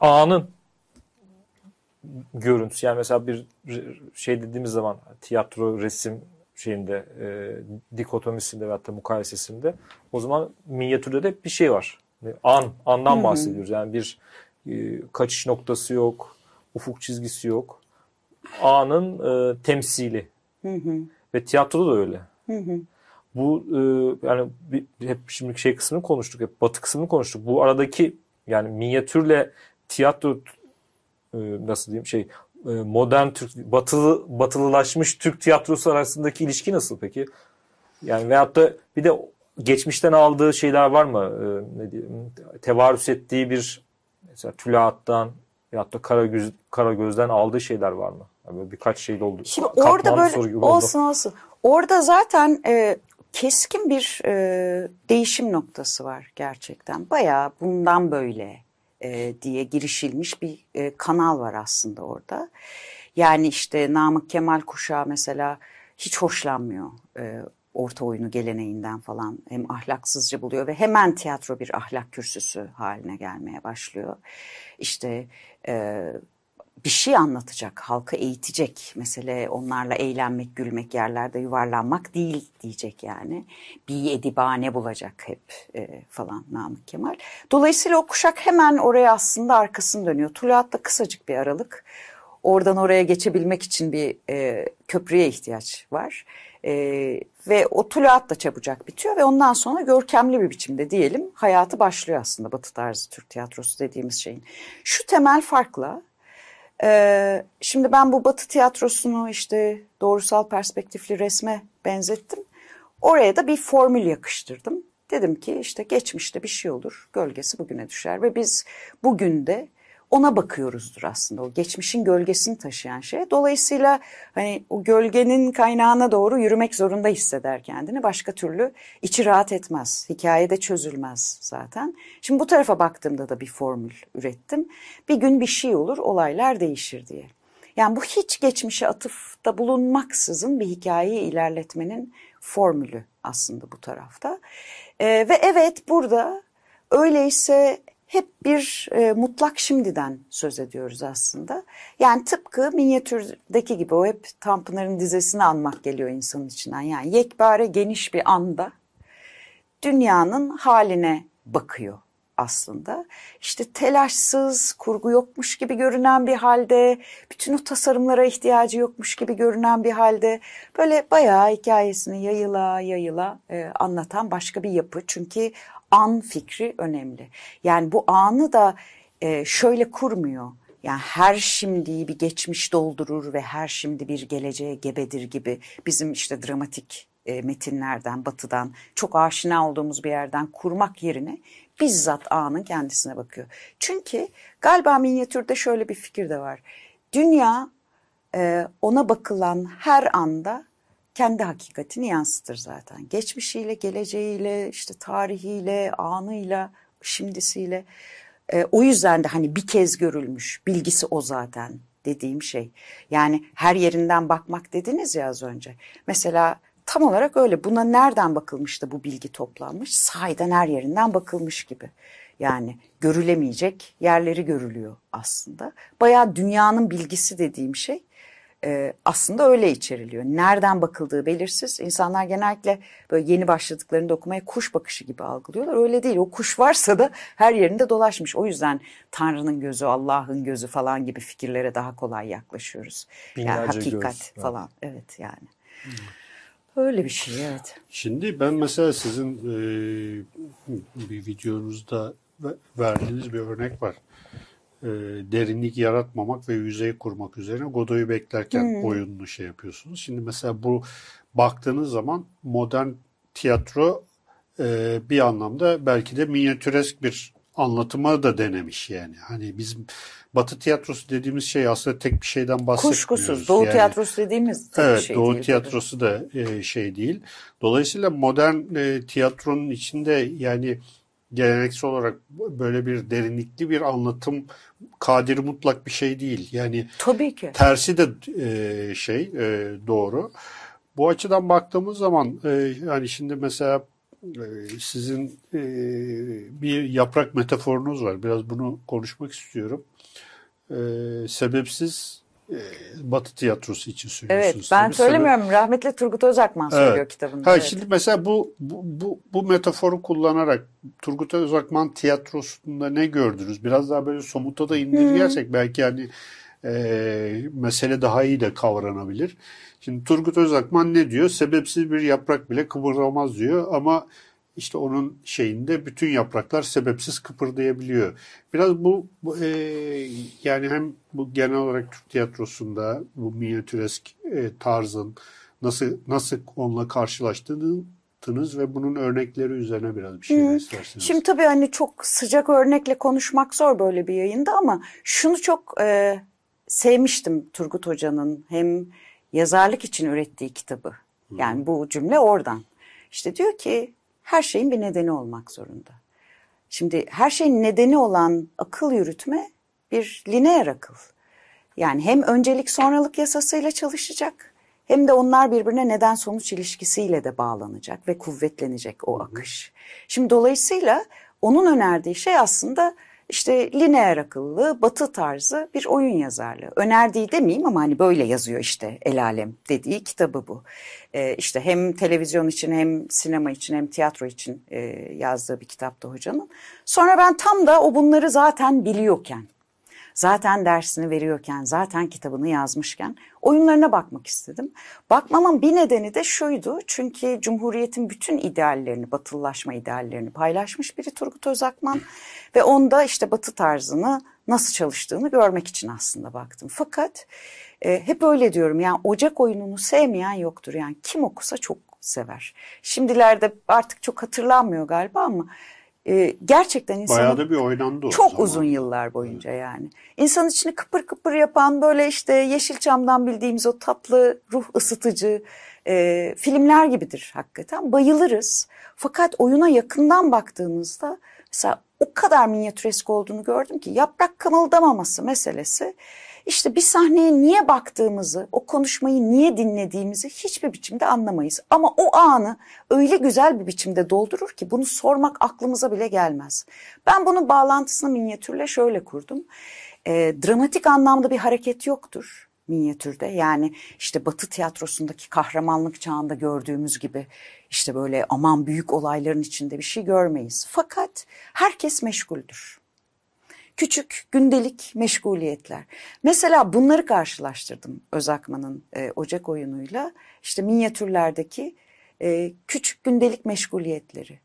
anın görüntüsü yani mesela bir şey dediğimiz zaman tiyatro resim şeyinde e, dikotomisinde veyahut da mukayesesinde o zaman minyatürde de bir şey var. Yani An, andan bahsediyoruz. Yani bir e, kaçış noktası yok, ufuk çizgisi yok. Anın e, temsili. Ve tiyatroda da öyle. Bu e, yani bir, hep şimdi şey kısmını konuştuk, hep batı kısmını konuştuk. Bu aradaki yani minyatürle tiyatro e, nasıl diyeyim şey e, modern Türk batılı batılılaşmış Türk tiyatrosu arasındaki ilişki nasıl peki? Yani veyahut da bir de geçmişten aldığı şeyler var mı? E, ne diyeyim, tevarüs ettiği bir mesela Tülahat'tan veyahut da Karagöz, Karagöz'den aldığı şeyler var mı? Yani böyle birkaç şey oldu. Şimdi orada böyle gibi oldu. olsun olsun. Orada zaten e, keskin bir e, değişim noktası var gerçekten. Bayağı bundan böyle e, diye girişilmiş bir e, kanal var aslında orada. Yani işte Namık Kemal kuşağı mesela hiç hoşlanmıyor e, orta oyunu geleneğinden falan. Hem ahlaksızca buluyor ve hemen tiyatro bir ahlak kürsüsü haline gelmeye başlıyor. İşte e, bir şey anlatacak, halka eğitecek. Mesele onlarla eğlenmek, gülmek, yerlerde yuvarlanmak değil diyecek yani. Bir edibane bulacak hep e, falan Namık Kemal. Dolayısıyla o kuşak hemen oraya aslında arkasını dönüyor. Tuluat'ta kısacık bir aralık. Oradan oraya geçebilmek için bir e, köprüye ihtiyaç var. E, ve o tuluat da çabucak bitiyor ve ondan sonra görkemli bir biçimde diyelim hayatı başlıyor aslında Batı tarzı Türk tiyatrosu dediğimiz şeyin. Şu temel farkla ee, şimdi ben bu Batı tiyatrosunu işte doğrusal perspektifli resme benzettim. Oraya da bir formül yakıştırdım. Dedim ki işte geçmişte bir şey olur, gölgesi bugüne düşer ve biz bugün de ona bakıyoruzdur aslında. O geçmişin gölgesini taşıyan şey. Dolayısıyla hani o gölgenin kaynağına doğru yürümek zorunda hisseder kendini. Başka türlü içi rahat etmez. Hikayede çözülmez zaten. Şimdi bu tarafa baktığımda da bir formül ürettim. Bir gün bir şey olur, olaylar değişir diye. Yani bu hiç geçmişe atıfta bulunmaksızın bir hikayeyi ilerletmenin formülü aslında bu tarafta. Ee, ve evet burada öyleyse hep bir e, mutlak şimdiden söz ediyoruz aslında. Yani tıpkı minyatürdeki gibi o hep Tanpınar'ın dizesini anmak geliyor insanın içinden. Yani yekpare geniş bir anda dünyanın haline bakıyor aslında. İşte telaşsız, kurgu yokmuş gibi görünen bir halde, bütün o tasarımlara ihtiyacı yokmuş gibi görünen bir halde böyle bayağı hikayesini yayıla yayıla e, anlatan başka bir yapı. Çünkü an fikri önemli. Yani bu anı da e, şöyle kurmuyor. Yani her şimdiyi bir geçmiş doldurur ve her şimdi bir geleceğe gebedir gibi bizim işte dramatik e, metinlerden, batıdan çok aşina olduğumuz bir yerden kurmak yerine bizzat anın kendisine bakıyor. Çünkü galiba minyatürde şöyle bir fikir de var. Dünya e, ona bakılan her anda kendi hakikatini yansıtır zaten. Geçmişiyle, geleceğiyle, işte tarihiyle, anıyla, şimdisiyle. E, o yüzden de hani bir kez görülmüş bilgisi o zaten dediğim şey. Yani her yerinden bakmak dediniz ya az önce. Mesela tam olarak öyle. Buna nereden bakılmış da bu bilgi toplanmış? Sahiden her yerinden bakılmış gibi. Yani görülemeyecek yerleri görülüyor aslında. Bayağı dünyanın bilgisi dediğim şey e, aslında öyle içeriliyor. Nereden bakıldığı belirsiz. İnsanlar genellikle böyle yeni başladıklarında okumaya kuş bakışı gibi algılıyorlar. Öyle değil. O kuş varsa da her yerinde dolaşmış. O yüzden Tanrı'nın gözü, Allah'ın gözü falan gibi fikirlere daha kolay yaklaşıyoruz. yani Binlerce hakikat göz, falan. Evet yani. Öyle bir şey evet. Şimdi ben mesela sizin e, bir videonuzda ve- verdiğiniz bir örnek var. E, derinlik yaratmamak ve yüzey kurmak üzerine Godoy'u beklerken oyununu şey yapıyorsunuz. Şimdi mesela bu baktığınız zaman modern tiyatro e, bir anlamda belki de minyatüresk bir anlatıma da denemiş yani. Hani bizim Batı tiyatrosu dediğimiz şey aslında tek bir şeyden bahsetmiyoruz. Kuşkusuz. Doğu yani, tiyatrosu dediğimiz tek evet, bir şey Doğu değil. tiyatrosu da e, şey değil. Dolayısıyla modern e, tiyatronun içinde yani geleneksel olarak böyle bir derinlikli bir anlatım kadiri mutlak bir şey değil. Yani Tabii ki. tersi de e, şey e, doğru. Bu açıdan baktığımız zaman e, yani şimdi mesela e, sizin e, bir yaprak metaforunuz var. Biraz bunu konuşmak istiyorum. E, sebepsiz Batı tiyatrosu için söylüyorsunuz. Evet ben tabii. söylemiyorum. Rahmetli Turgut Özakman söylüyor Evet. kitabında. Ha, evet. Şimdi mesela bu, bu, bu, bu metaforu kullanarak Turgut Özakman tiyatrosunda ne gördünüz? Biraz daha böyle somuta da indirgersek belki hani e, mesele daha iyi de kavranabilir. Şimdi Turgut Özakman ne diyor? Sebepsiz bir yaprak bile kıpırdamaz diyor ama işte onun şeyinde bütün yapraklar sebepsiz kıpırdayabiliyor. Biraz bu, bu, e, yani hem bu genel olarak Türk tiyatrosunda bu minyatüresk e, tarzın nasıl nasıl onunla karşılaştığınız ve bunun örnekleri üzerine biraz bir şeyler isterseniz. Şimdi tabii hani çok sıcak örnekle konuşmak zor böyle bir yayında ama şunu çok e, sevmiştim Turgut Hoca'nın hem yazarlık için ürettiği kitabı. Yani bu cümle oradan. İşte diyor ki her şeyin bir nedeni olmak zorunda. Şimdi her şeyin nedeni olan akıl yürütme bir lineer akıl. Yani hem öncelik sonralık yasasıyla çalışacak hem de onlar birbirine neden sonuç ilişkisiyle de bağlanacak ve kuvvetlenecek o akış. Şimdi dolayısıyla onun önerdiği şey aslında işte lineer akıllı, batı tarzı bir oyun yazarlığı. Önerdiği demeyeyim ama hani böyle yazıyor işte El Alem dediği kitabı bu. Ee, işte hem televizyon için hem sinema için hem tiyatro için e, yazdığı bir kitaptı hocanın. Sonra ben tam da o bunları zaten biliyorken zaten dersini veriyorken, zaten kitabını yazmışken oyunlarına bakmak istedim. Bakmamın bir nedeni de şuydu. Çünkü Cumhuriyet'in bütün ideallerini, batılılaşma ideallerini paylaşmış biri Turgut Özakman. Ve onda işte batı tarzını nasıl çalıştığını görmek için aslında baktım. Fakat e, hep öyle diyorum yani Ocak oyununu sevmeyen yoktur. Yani kim okusa çok sever. Şimdilerde artık çok hatırlanmıyor galiba ama e, gerçekten insanın... Bayağı da bir oynandı o Çok zaman. uzun yıllar boyunca yani. İnsan içini kıpır kıpır yapan böyle işte Yeşilçam'dan bildiğimiz o tatlı ruh ısıtıcı e, filmler gibidir hakikaten. Bayılırız. Fakat oyuna yakından baktığınızda mesela o kadar minyatüresk olduğunu gördüm ki yaprak kımıldamaması meselesi işte bir sahneye niye baktığımızı, o konuşmayı niye dinlediğimizi hiçbir biçimde anlamayız. Ama o anı öyle güzel bir biçimde doldurur ki bunu sormak aklımıza bile gelmez. Ben bunun bağlantısını minyatürle şöyle kurdum. E, dramatik anlamda bir hareket yoktur minyatürde. Yani işte Batı tiyatrosundaki kahramanlık çağında gördüğümüz gibi işte böyle aman büyük olayların içinde bir şey görmeyiz. Fakat herkes meşguldür küçük gündelik meşguliyetler. Mesela bunları karşılaştırdım Özakman'ın e, Ocak oyunuyla. İşte minyatürlerdeki e, küçük gündelik meşguliyetleri.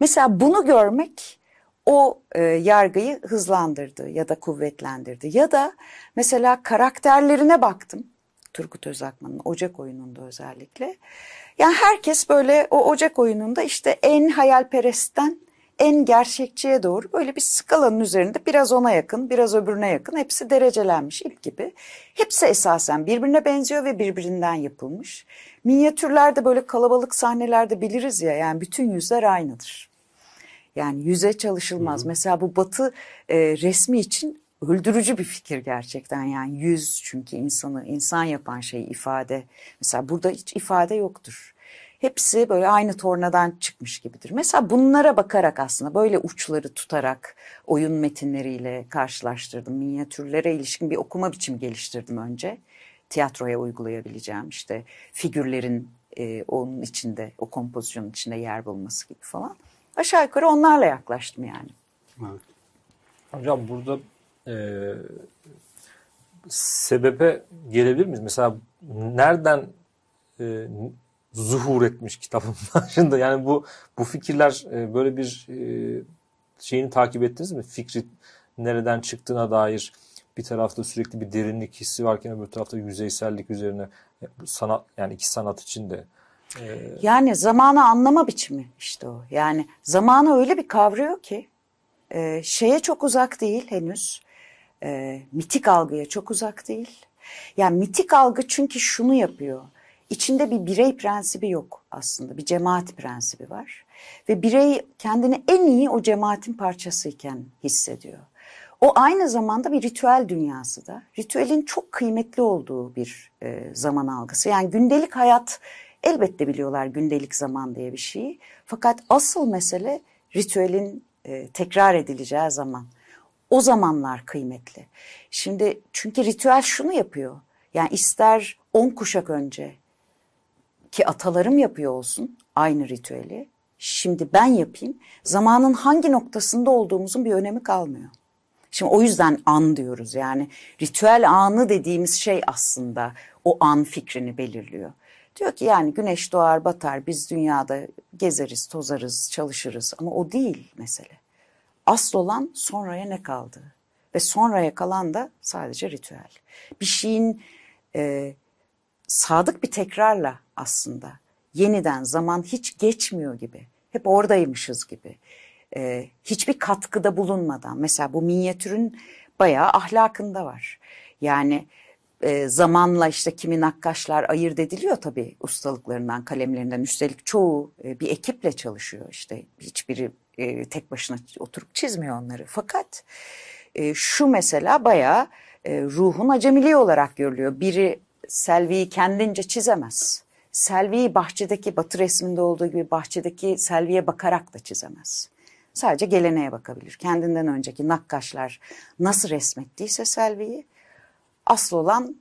Mesela bunu görmek o e, yargıyı hızlandırdı ya da kuvvetlendirdi. Ya da mesela karakterlerine baktım. Turgut Özakman'ın Ocak oyununda özellikle. Yani herkes böyle o Ocak oyununda işte en hayalperestten en gerçekçiye doğru böyle bir skalanın üzerinde biraz ona yakın, biraz öbürüne yakın hepsi derecelenmiş ip gibi. Hepsi esasen birbirine benziyor ve birbirinden yapılmış. Minyatürlerde böyle kalabalık sahnelerde biliriz ya yani bütün yüzler aynıdır. Yani yüze çalışılmaz. Hı hı. Mesela bu batı e, resmi için öldürücü bir fikir gerçekten yani yüz çünkü insanı insan yapan şey ifade. Mesela burada hiç ifade yoktur hepsi böyle aynı tornadan çıkmış gibidir. Mesela bunlara bakarak aslında böyle uçları tutarak oyun metinleriyle karşılaştırdım. Minyatürlere ilişkin bir okuma biçimi geliştirdim önce. Tiyatroya uygulayabileceğim işte figürlerin e, onun içinde, o kompozisyonun içinde yer bulması gibi falan. Aşağı yukarı onlarla yaklaştım yani. Evet. Hocam burada e, sebebe gelebilir miyiz? Mesela nereden e, zuhur etmiş kitabın başında. Yani bu bu fikirler e, böyle bir e, şeyini takip ettiniz mi? Fikri nereden çıktığına dair bir tarafta sürekli bir derinlik hissi varken öbür tarafta yüzeysellik üzerine e, sanat yani iki sanat için de yani zamanı anlama biçimi işte o. Yani zamanı öyle bir kavruyor ki e, şeye çok uzak değil henüz. E, mitik algıya çok uzak değil. Yani mitik algı çünkü şunu yapıyor. İçinde bir birey prensibi yok aslında. Bir cemaat prensibi var. Ve birey kendini en iyi o cemaatin parçasıyken hissediyor. O aynı zamanda bir ritüel dünyası da. Ritüelin çok kıymetli olduğu bir e, zaman algısı. Yani gündelik hayat elbette biliyorlar gündelik zaman diye bir şeyi. Fakat asıl mesele ritüelin e, tekrar edileceği zaman. O zamanlar kıymetli. Şimdi çünkü ritüel şunu yapıyor. Yani ister on kuşak önce ki atalarım yapıyor olsun aynı ritüeli. Şimdi ben yapayım. Zamanın hangi noktasında olduğumuzun bir önemi kalmıyor. Şimdi o yüzden an diyoruz yani ritüel anı dediğimiz şey aslında o an fikrini belirliyor. Diyor ki yani güneş doğar batar biz dünyada gezeriz tozarız çalışırız ama o değil mesele. Asıl olan sonraya ne kaldı ve sonraya kalan da sadece ritüel. Bir şeyin e, sadık bir tekrarla aslında yeniden zaman hiç geçmiyor gibi hep oradaymışız gibi e, hiçbir katkıda bulunmadan mesela bu minyatürün bayağı ahlakında var. Yani e, zamanla işte kimi nakkaşlar ayırt ediliyor tabii ustalıklarından, kalemlerinden. Üstelik çoğu e, bir ekiple çalışıyor işte. Hiçbiri e, tek başına oturup çizmiyor onları. Fakat e, şu mesela bayağı e, ruhun acemiliği olarak görülüyor. Biri Selvi'yi kendince çizemez. Selvi'yi bahçedeki batı resminde olduğu gibi bahçedeki Selvi'ye bakarak da çizemez. Sadece geleneğe bakabilir. Kendinden önceki nakkaşlar nasıl resmettiyse Selvi'yi asıl olan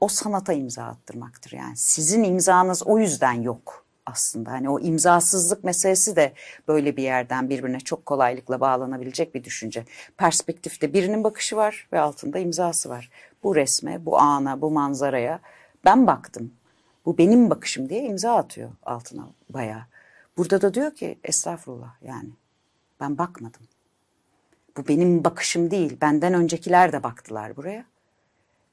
o sanata imza attırmaktır. Yani sizin imzanız o yüzden yok aslında. Hani o imzasızlık meselesi de böyle bir yerden birbirine çok kolaylıkla bağlanabilecek bir düşünce. Perspektifte birinin bakışı var ve altında imzası var. Bu resme, bu ana, bu manzaraya ben baktım. Bu benim bakışım diye imza atıyor altına bayağı. Burada da diyor ki estağfurullah yani ben bakmadım. Bu benim bakışım değil. Benden öncekiler de baktılar buraya.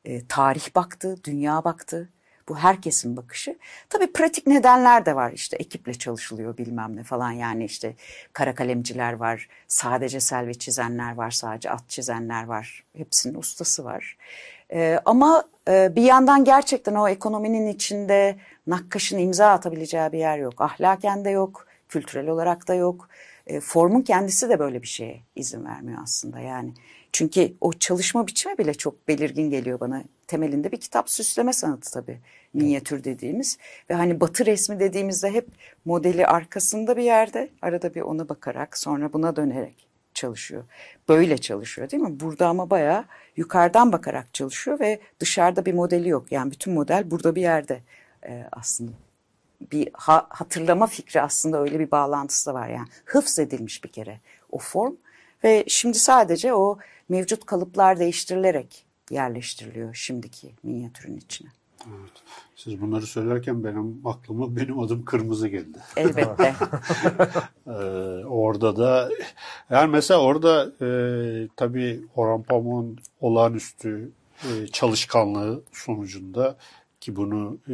E, tarih baktı, dünya baktı. Bu herkesin bakışı. Tabii pratik nedenler de var. İşte ekiple çalışılıyor bilmem ne falan. Yani işte kara kalemciler var. Sadece selve çizenler var. Sadece at çizenler var. Hepsinin ustası var. E, ama e, bir yandan gerçekten o ekonominin içinde nakkaşın imza atabileceği bir yer yok. Ahlaken de yok. Kültürel olarak da yok. E, formun kendisi de böyle bir şeye izin vermiyor aslında yani. Çünkü o çalışma biçimi bile çok belirgin geliyor bana. Temelinde bir kitap süsleme sanatı tabii. Minyatür dediğimiz. Ve hani batı resmi dediğimizde hep modeli arkasında bir yerde. Arada bir ona bakarak sonra buna dönerek çalışıyor. Böyle çalışıyor değil mi? Burada ama bayağı yukarıdan bakarak çalışıyor ve dışarıda bir modeli yok. Yani bütün model burada bir yerde e, aslında bir ha, hatırlama fikri aslında öyle bir bağlantısı da var yani. Hıfz edilmiş bir kere o form ve şimdi sadece o mevcut kalıplar değiştirilerek yerleştiriliyor şimdiki minyatürün içine. Evet. Siz bunları söylerken benim aklıma benim adım kırmızı geldi. Elbette. ee, orada da yani mesela orada e, tabii Orhan Pamuk'un olağanüstü e, çalışkanlığı sonucunda ki bunu e,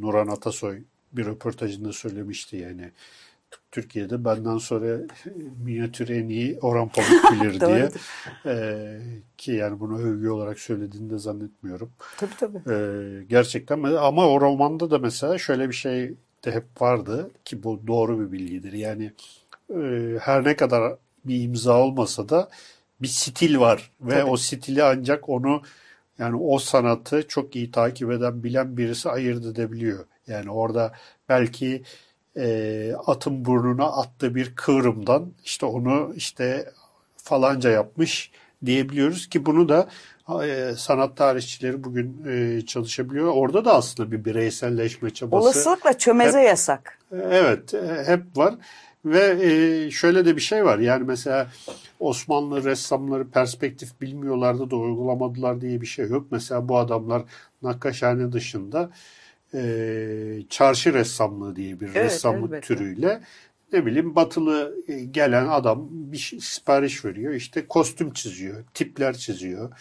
Nuran Atasoy bir röportajında söylemişti yani. Türkiye'de benden sonra minyatür en iyi Orhan Pamuk bilir diye. Ee, ki yani bunu övgü olarak söylediğini de zannetmiyorum. Tabii tabii. Ee, gerçekten ama o romanda da mesela şöyle bir şey de hep vardı ki bu doğru bir bilgidir. Yani e, her ne kadar bir imza olmasa da bir stil var ve Tabii. o stili ancak onu yani o sanatı çok iyi takip eden bilen birisi ayırt edebiliyor. Yani orada belki e, atın burnuna attığı bir kıvrımdan işte onu işte falanca yapmış diyebiliyoruz ki bunu da e, sanat tarihçileri bugün e, çalışabiliyor. Orada da aslında bir bireyselleşme çabası. Olasılıkla çömeze hep, yasak. Evet e, hep var. Ve e, şöyle de bir şey var. Yani mesela Osmanlı ressamları perspektif bilmiyorlardı da uygulamadılar diye bir şey yok. Mesela bu adamlar Nakkaşhane dışında e, çarşı ressamlığı diye bir evet, ressamlık elbette. türüyle ne bileyim batılı e, gelen adam bir şey, sipariş veriyor. işte kostüm çiziyor, tipler çiziyor.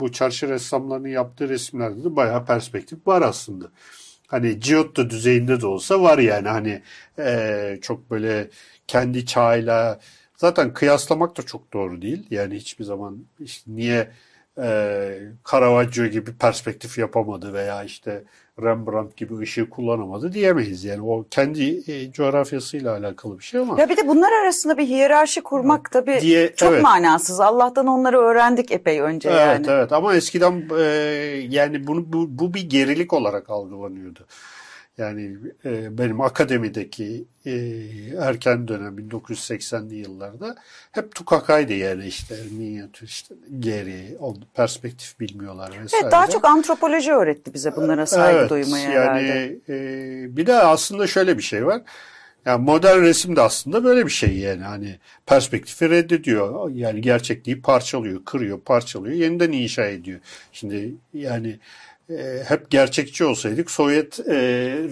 Bu çarşı ressamlarının yaptığı resimlerde de bayağı perspektif var aslında. Hani Giotto düzeyinde de olsa var yani hani e, çok böyle kendi çağıyla zaten kıyaslamak da çok doğru değil. Yani hiçbir zaman işte niye e, Caravaggio gibi perspektif yapamadı veya işte Rembrandt gibi ışığı kullanamadı diyemeyiz. Yani o kendi e, coğrafyasıyla alakalı bir şey ama Ya bir de bunlar arasında bir hiyerarşi kurmak tabii Diye- çok evet. manasız. Allah'tan onları öğrendik epey önce evet yani. evet ama eskiden e, yani bunu bu, bu bir gerilik olarak algılanıyordu. Yani e, benim akademideki e, erken dönem 1980'li yıllarda hep tukakaydı yani işte minyatür işte geri, on, perspektif bilmiyorlar vesaire. Evet daha çok antropoloji öğretti bize bunlara saygı Evet, duymaya yani herhalde. e, bir de aslında şöyle bir şey var. Yani modern resim de aslında böyle bir şey yani hani perspektifi reddediyor. Yani gerçekliği parçalıyor, kırıyor, parçalıyor, yeniden inşa ediyor. Şimdi yani e, hep gerçekçi olsaydık Sovyet e,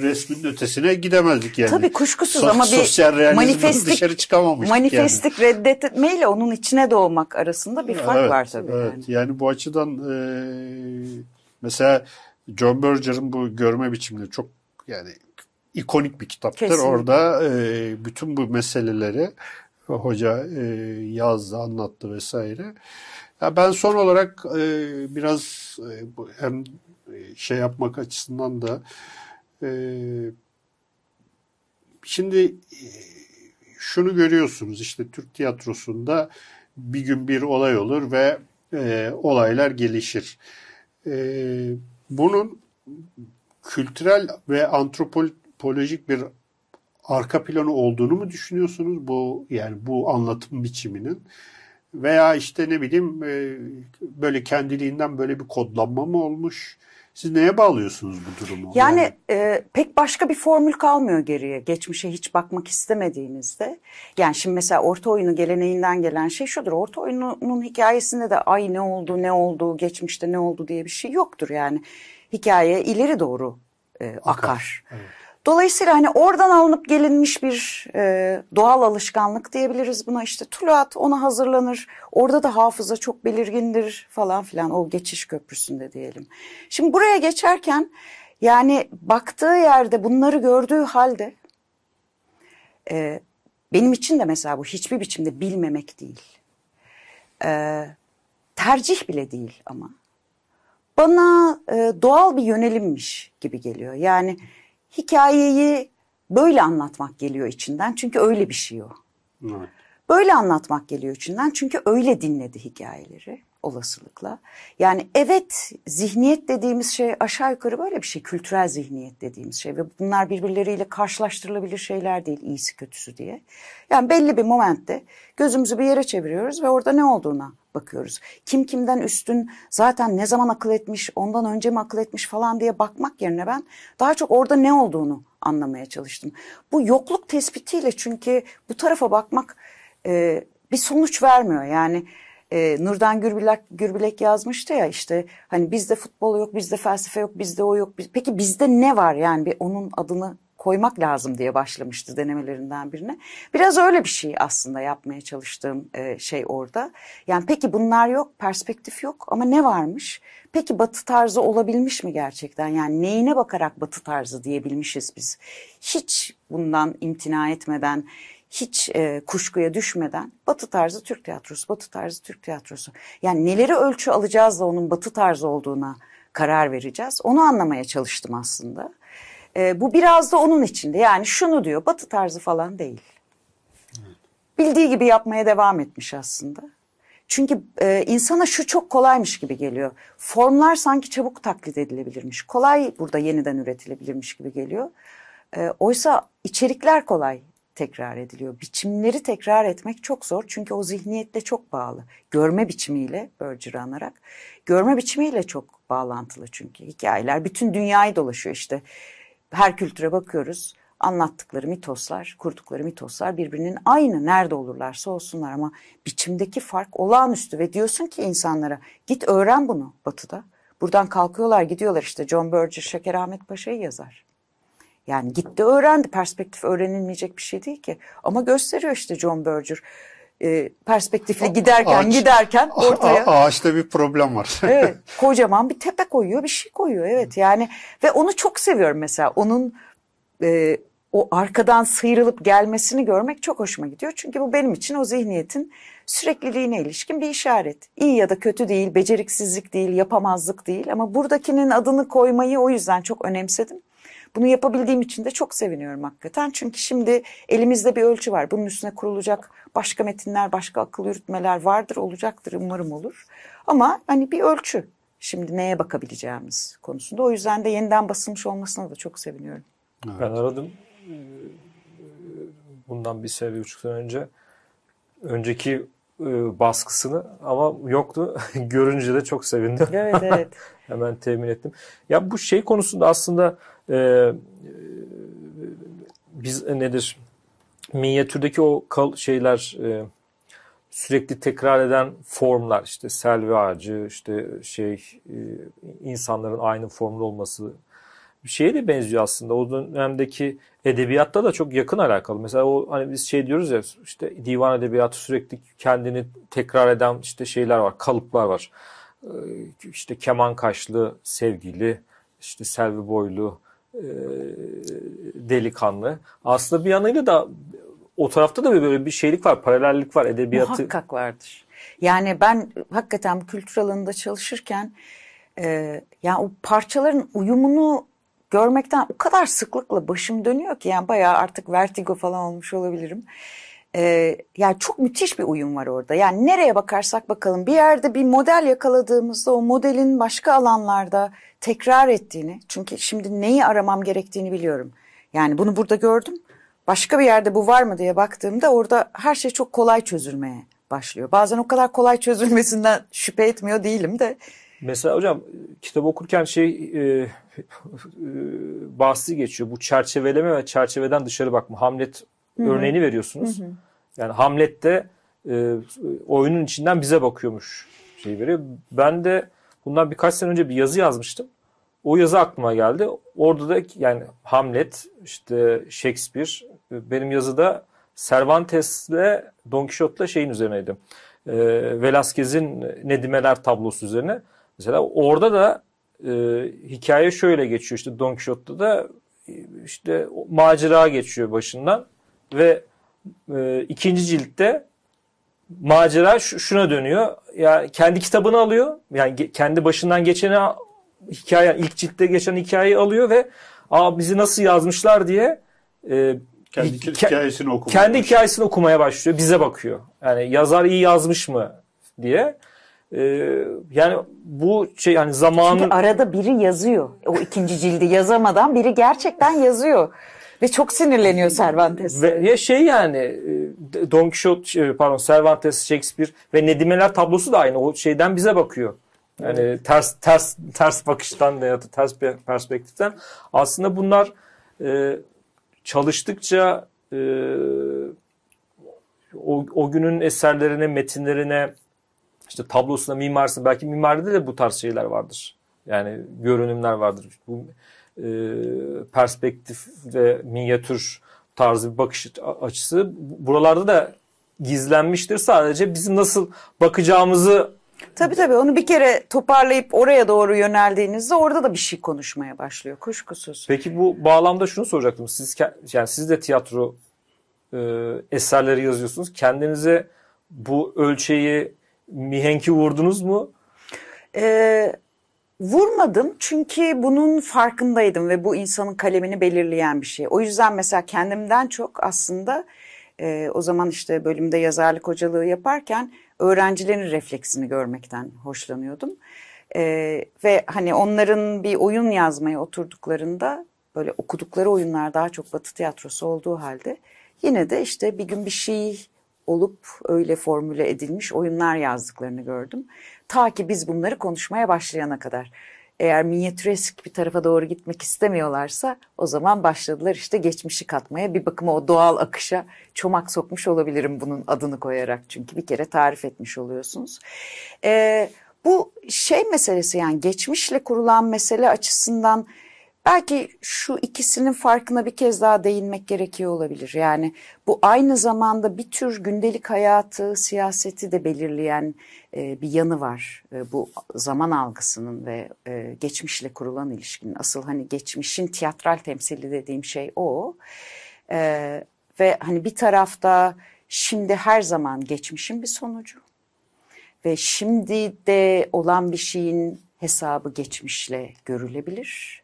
resmin ötesine gidemezdik yani. Tabii kuşkusuz So- ama bir manifestik, dışarı çıkamamıştık yani. manifestik reddetmeyle onun içine doğmak arasında bir fark Evet, var tabii. Evet. Yani. Yani. bu açıdan e, mesela John Berger'ın bu görme biçimleri çok yani ikonik bir kitaptır. Kesinlikle. Orada e, bütün bu meseleleri hoca e, yazdı, anlattı vesaire. Ya ben son olarak e, biraz e, hem şey yapmak açısından da e, şimdi e, şunu görüyorsunuz işte Türk tiyatrosunda bir gün bir olay olur ve e, olaylar gelişir. E, bunun kültürel ve antropolojik bir arka planı olduğunu mu düşünüyorsunuz bu yani bu anlatım biçiminin veya işte ne bileyim e, böyle kendiliğinden böyle bir kodlanma mı olmuş? Siz neye bağlıyorsunuz bu durumu? Yani e, pek başka bir formül kalmıyor geriye. Geçmişe hiç bakmak istemediğinizde. Yani şimdi mesela orta oyunu geleneğinden gelen şey şudur. Orta oyunun hikayesinde de ay ne oldu ne oldu geçmişte ne oldu diye bir şey yoktur yani. Hikaye ileri doğru e, akar. evet. Dolayısıyla hani oradan alınıp gelinmiş bir e, doğal alışkanlık diyebiliriz buna işte tuluat ona hazırlanır orada da hafıza çok belirgindir falan filan o geçiş köprüsünde diyelim. Şimdi buraya geçerken yani baktığı yerde bunları gördüğü halde e, benim için de mesela bu hiçbir biçimde bilmemek değil. E, tercih bile değil ama bana e, doğal bir yönelimmiş gibi geliyor. Yani hikayeyi böyle anlatmak geliyor içinden çünkü öyle bir şey o. Evet. Böyle anlatmak geliyor içinden çünkü öyle dinledi hikayeleri olasılıkla. Yani evet zihniyet dediğimiz şey aşağı yukarı böyle bir şey. Kültürel zihniyet dediğimiz şey ve bunlar birbirleriyle karşılaştırılabilir şeyler değil iyisi kötüsü diye. Yani belli bir momentte gözümüzü bir yere çeviriyoruz ve orada ne olduğuna bakıyoruz. Kim kimden üstün zaten ne zaman akıl etmiş ondan önce mi akıl etmiş falan diye bakmak yerine ben daha çok orada ne olduğunu anlamaya çalıştım. Bu yokluk tespitiyle çünkü bu tarafa bakmak e, bir sonuç vermiyor. Yani e, Nurdan Gürbilek, Gürbilek yazmıştı ya işte hani bizde futbol yok, bizde felsefe yok, bizde o yok. Biz- Peki bizde ne var yani bir onun adını koymak lazım diye başlamıştı denemelerinden birine. Biraz öyle bir şey aslında yapmaya çalıştığım e, şey orada. Yani peki bunlar yok, perspektif yok ama ne varmış? Peki batı tarzı olabilmiş mi gerçekten? Yani neyine bakarak batı tarzı diyebilmişiz biz? Hiç bundan imtina etmeden, hiç e, kuşkuya düşmeden batı tarzı Türk tiyatrosu, batı tarzı Türk tiyatrosu. Yani neleri ölçü alacağız da onun batı tarzı olduğuna karar vereceğiz. Onu anlamaya çalıştım aslında. E, bu biraz da onun içinde. Yani şunu diyor batı tarzı falan değil. Bildiği gibi yapmaya devam etmiş aslında. Çünkü e, insana şu çok kolaymış gibi geliyor. Formlar sanki çabuk taklit edilebilirmiş. Kolay burada yeniden üretilebilirmiş gibi geliyor. E, oysa içerikler kolay tekrar ediliyor. Biçimleri tekrar etmek çok zor çünkü o zihniyetle çok bağlı. Görme biçimiyle Berger'ı anarak. Görme biçimiyle çok bağlantılı çünkü. Hikayeler bütün dünyayı dolaşıyor işte. Her kültüre bakıyoruz. Anlattıkları mitoslar, kurdukları mitoslar birbirinin aynı nerede olurlarsa olsunlar ama biçimdeki fark olağanüstü ve diyorsun ki insanlara git öğren bunu batıda. Buradan kalkıyorlar gidiyorlar işte John Berger Şeker Ahmet Paşa'yı yazar. Yani gitti öğrendi. Perspektif öğrenilmeyecek bir şey değil ki. Ama gösteriyor işte John Berger. Ee, perspektifli giderken Ağaç- giderken ortaya. Ağaçta bir problem var. evet kocaman bir tepe koyuyor bir şey koyuyor evet yani ve onu çok seviyorum mesela onun e, o arkadan sıyrılıp gelmesini görmek çok hoşuma gidiyor. Çünkü bu benim için o zihniyetin sürekliliğine ilişkin bir işaret. İyi ya da kötü değil, beceriksizlik değil, yapamazlık değil ama buradakinin adını koymayı o yüzden çok önemsedim. Bunu yapabildiğim için de çok seviniyorum hakikaten. Çünkü şimdi elimizde bir ölçü var. Bunun üstüne kurulacak başka metinler, başka akıl yürütmeler vardır, olacaktır, umarım olur. Ama hani bir ölçü şimdi neye bakabileceğimiz konusunda. O yüzden de yeniden basılmış olmasına da çok seviniyorum. Ben aradım e, bundan bir sene, bir buçuk sene önce. Önceki e, baskısını ama yoktu. Görünce de çok sevindim. Evet, evet. Hemen temin ettim. Ya bu şey konusunda aslında e, e, biz nedir? Minyatürdeki o kal şeyler e, sürekli tekrar eden formlar işte selvi ağacı işte şey e, insanların aynı formda olması bir şeye de benziyor aslında. O dönemdeki edebiyatta da çok yakın alakalı. Mesela o hani biz şey diyoruz ya işte divan edebiyatı sürekli kendini tekrar eden işte şeyler var, kalıplar var. Ee, işte keman kaşlı sevgili, işte selvi boylu delikanlı. Aslında bir yanıyla da o tarafta da böyle bir şeylik var, paralellik var edebiyatı. Muhakkak vardır. Yani ben hakikaten kültür alanında çalışırken e, yani o parçaların uyumunu görmekten o kadar sıklıkla başım dönüyor ki yani bayağı artık vertigo falan olmuş olabilirim. Ee, yani çok müthiş bir uyum var orada. Yani nereye bakarsak bakalım bir yerde bir model yakaladığımızda o modelin başka alanlarda tekrar ettiğini çünkü şimdi neyi aramam gerektiğini biliyorum. Yani bunu burada gördüm. Başka bir yerde bu var mı diye baktığımda orada her şey çok kolay çözülmeye başlıyor. Bazen o kadar kolay çözülmesinden şüphe etmiyor değilim de. Mesela hocam kitap okurken şey e, e, bahsi geçiyor. Bu çerçeveleme ve çerçeveden dışarı bakma. Hamlet Hı-hı. örneğini veriyorsunuz. Hı-hı. Yani Hamlet de e, oyunun içinden bize bakıyormuş şey veriyor. Ben de bundan birkaç sene önce bir yazı yazmıştım. O yazı aklıma geldi. Orada da yani Hamlet, işte Shakespeare, benim yazıda Cervantes'le Don Quixote'la şeyin üzerineydi. E, Velázquez'in Nedimeler tablosu üzerine. Mesela orada da e, hikaye şöyle geçiyor. İşte Don Quixote'da da işte macera geçiyor başından ve e, ikinci ciltte macera şuna dönüyor. Yani kendi kitabını alıyor. Yani kendi başından geçeni hikaye ilk ciltte geçen hikayeyi alıyor ve aa bizi nasıl yazmışlar diye e, kendi hikayesini okumaya kendi başlıyor. hikayesini okumaya başlıyor. Bize bakıyor. Yani yazar iyi yazmış mı diye. Ee, yani bu şey yani zamanın... Çünkü arada biri yazıyor. O ikinci cildi yazamadan biri gerçekten yazıyor. Ve çok sinirleniyor Cervantes. Ve ya şey yani e, Don Quixote şey, pardon Cervantes, Shakespeare ve Nedimeler tablosu da aynı. O şeyden bize bakıyor. Yani evet. ters ters ters bakıştan ya da ters perspektiften aslında bunlar e, çalıştıkça e, o, o günün eserlerine, metinlerine, işte tablosuna, mimarisine, belki mimaride de bu tarz şeyler vardır. Yani görünümler vardır. Bu e, perspektif ve minyatür tarzı bir bakış açısı buralarda da gizlenmiştir. Sadece bizim nasıl bakacağımızı Tabii tabii onu bir kere toparlayıp oraya doğru yöneldiğinizde orada da bir şey konuşmaya başlıyor kuşkusuz. Peki bu bağlamda şunu soracaktım. Siz yani siz de tiyatro e, eserleri yazıyorsunuz. Kendinize bu ölçeği mihenki vurdunuz mu? Ee, vurmadım çünkü bunun farkındaydım ve bu insanın kalemini belirleyen bir şey. O yüzden mesela kendimden çok aslında e, o zaman işte bölümde yazarlık hocalığı yaparken öğrencilerin refleksini görmekten hoşlanıyordum. Ee, ve hani onların bir oyun yazmaya oturduklarında böyle okudukları oyunlar daha çok batı tiyatrosu olduğu halde yine de işte bir gün bir şey olup öyle formüle edilmiş oyunlar yazdıklarını gördüm. Ta ki biz bunları konuşmaya başlayana kadar. Eğer minyatüresk bir tarafa doğru gitmek istemiyorlarsa o zaman başladılar işte geçmişi katmaya. Bir bakıma o doğal akışa çomak sokmuş olabilirim bunun adını koyarak. Çünkü bir kere tarif etmiş oluyorsunuz. Ee, bu şey meselesi yani geçmişle kurulan mesele açısından belki şu ikisinin farkına bir kez daha değinmek gerekiyor olabilir. Yani bu aynı zamanda bir tür gündelik hayatı, siyaseti de belirleyen e, bir yanı var. E, bu zaman algısının ve e, geçmişle kurulan ilişkinin. Asıl hani geçmişin tiyatral temsili dediğim şey o. Ve hani bir tarafta şimdi her zaman geçmişin bir sonucu ve şimdi de olan bir şeyin hesabı geçmişle görülebilir.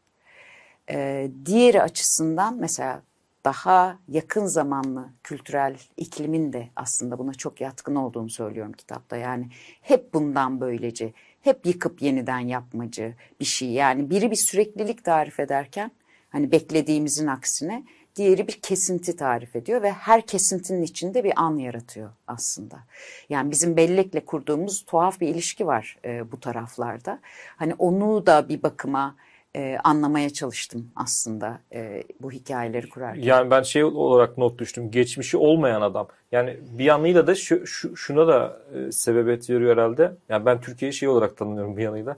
Ee, diğeri açısından mesela daha yakın zamanlı kültürel iklimin de aslında buna çok yatkın olduğunu söylüyorum kitapta. Yani hep bundan böylece, hep yıkıp yeniden yapmacı bir şey. Yani biri bir süreklilik tarif ederken hani beklediğimizin aksine diğeri bir kesinti tarif ediyor ve her kesintinin içinde bir an yaratıyor aslında. Yani bizim bellekle kurduğumuz tuhaf bir ilişki var e, bu taraflarda. Hani onu da bir bakıma e, anlamaya çalıştım aslında e, bu hikayeleri kurarken. Yani ben şey olarak not düştüm. Geçmişi olmayan adam. Yani bir yanıyla da şu, şu şuna da e, sebebiyet veriyor herhalde. Yani ben Türkiye'yi şey olarak tanımlıyorum bir yanıyla.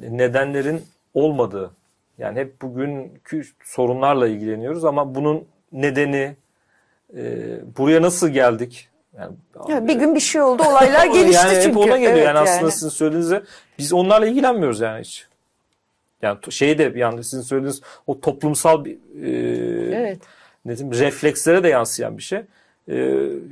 Nedenlerin olmadığı. Yani hep bugünkü sorunlarla ilgileniyoruz ama bunun nedeni e, buraya nasıl geldik? Yani, Ya bir gün bir şey oldu, olaylar gelişti yani çünkü. hep ona geliyor. Evet, yani aslında sizin söylediğinizde biz onlarla ilgilenmiyoruz yani hiç. Yani to- şey de yanda sizin söylediğiniz o toplumsal bir e, Evet. ne diyeyim, reflekslere de yansıyan bir şey. E,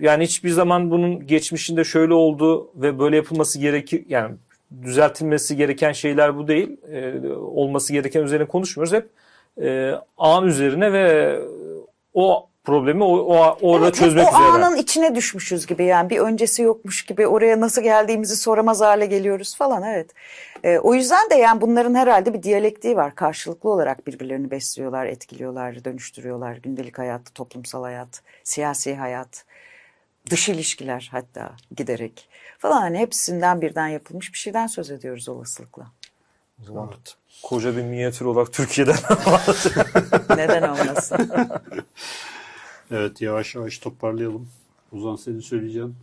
yani hiçbir zaman bunun geçmişinde şöyle oldu ve böyle yapılması gerekir yani düzeltilmesi gereken şeyler bu değil. E, olması gereken üzerine konuşmuyoruz. Hep e, an üzerine ve o problemi o, o orada Evet, çözmek o üzere. anın içine düşmüşüz gibi yani bir öncesi yokmuş gibi oraya nasıl geldiğimizi soramaz hale geliyoruz falan evet. Ee, o yüzden de yani bunların herhalde bir diyalektiği var. Karşılıklı olarak birbirlerini besliyorlar, etkiliyorlar, dönüştürüyorlar. Gündelik hayat, toplumsal hayat, siyasi hayat, dış ilişkiler hatta giderek falan hani hepsinden birden yapılmış bir şeyden söz ediyoruz olasılıkla. O zaman koca bir minyatür olarak Türkiye'den Neden olmasın? Evet yavaş yavaş toparlayalım. Uzan senin söyleyeceğin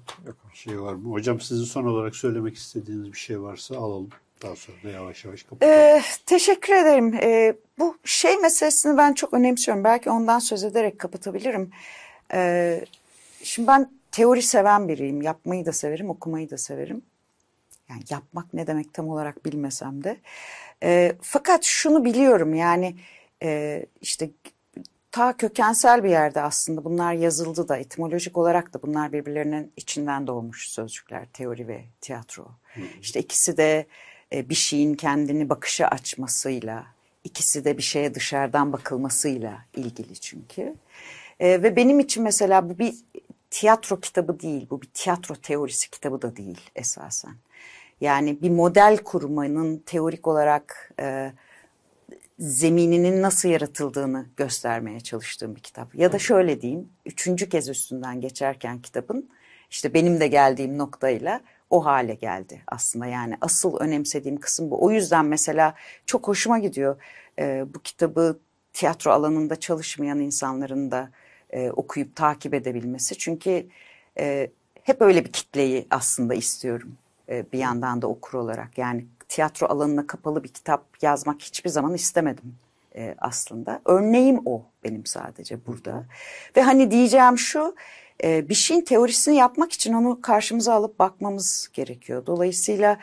bir şey var mı? Hocam sizin son olarak söylemek istediğiniz bir şey varsa alalım. Daha sonra da yavaş yavaş kapatalım. Ee, teşekkür ederim. Ee, bu şey meselesini ben çok önemsiyorum. Belki ondan söz ederek kapatabilirim. Ee, şimdi ben teori seven biriyim. Yapmayı da severim, okumayı da severim. Yani yapmak ne demek tam olarak bilmesem de. Ee, fakat şunu biliyorum yani e, işte ta kökensel bir yerde aslında bunlar yazıldı da etimolojik olarak da bunlar birbirlerinin içinden doğmuş sözcükler teori ve tiyatro. İşte ikisi de bir şeyin kendini bakışa açmasıyla, ikisi de bir şeye dışarıdan bakılmasıyla ilgili çünkü. E, ve benim için mesela bu bir tiyatro kitabı değil, bu bir tiyatro teorisi kitabı da değil esasen. Yani bir model kurmanın teorik olarak e, zemininin nasıl yaratıldığını göstermeye çalıştığım bir kitap. Ya da şöyle diyeyim, üçüncü kez üstünden geçerken kitabın işte benim de geldiğim noktayla o hale geldi aslında. Yani asıl önemsediğim kısım bu. O yüzden mesela çok hoşuma gidiyor e, bu kitabı tiyatro alanında çalışmayan insanların da e, okuyup takip edebilmesi. Çünkü e, hep öyle bir kitleyi aslında istiyorum e, bir yandan da okur olarak. Yani tiyatro alanına kapalı bir kitap yazmak hiçbir zaman istemedim e, aslında. Örneğim o benim sadece burada. Ve hani diyeceğim şu, e, bir şeyin teorisini yapmak için onu karşımıza alıp bakmamız gerekiyor. Dolayısıyla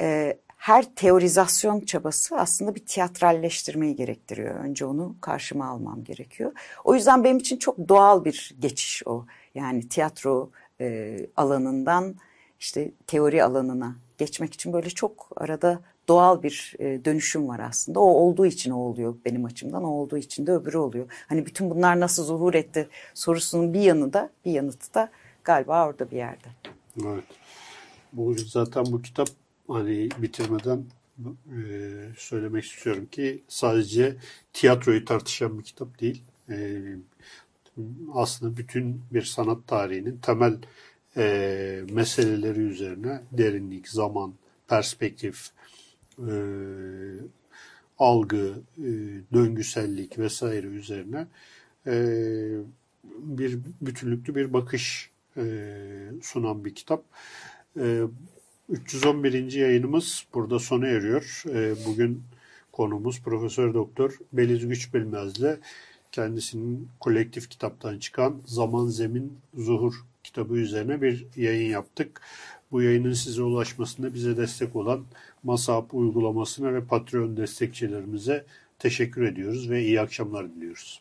e, her teorizasyon çabası aslında bir tiyatralleştirmeyi gerektiriyor. Önce onu karşıma almam gerekiyor. O yüzden benim için çok doğal bir geçiş o. Yani tiyatro e, alanından işte teori alanına geçmek için böyle çok arada doğal bir e, dönüşüm var aslında. O olduğu için o oluyor benim açımdan, o olduğu için de öbürü oluyor. Hani bütün bunlar nasıl zuhur etti sorusunun bir yanı da bir yanıtı da galiba orada bir yerde. Evet. Bu zaten bu kitap hani bitirmeden e, söylemek istiyorum ki sadece tiyatroyu tartışan bir kitap değil. E, aslında bütün bir sanat tarihinin temel e, meseleleri üzerine derinlik, zaman, perspektif, e, algı, e, döngüsellik vesaire üzerine e, bir bütünlüklü bir bakış e, sunan bir kitap. E, 311. yayınımız burada sona eriyor. E, bugün konumuz Profesör Doktor Beliz Güçbilmez'le kendisinin kolektif kitaptan çıkan Zaman Zemin Zuhur kitabı üzerine bir yayın yaptık. Bu yayının size ulaşmasında bize destek olan Masap uygulamasına ve Patreon destekçilerimize teşekkür ediyoruz ve iyi akşamlar diliyoruz.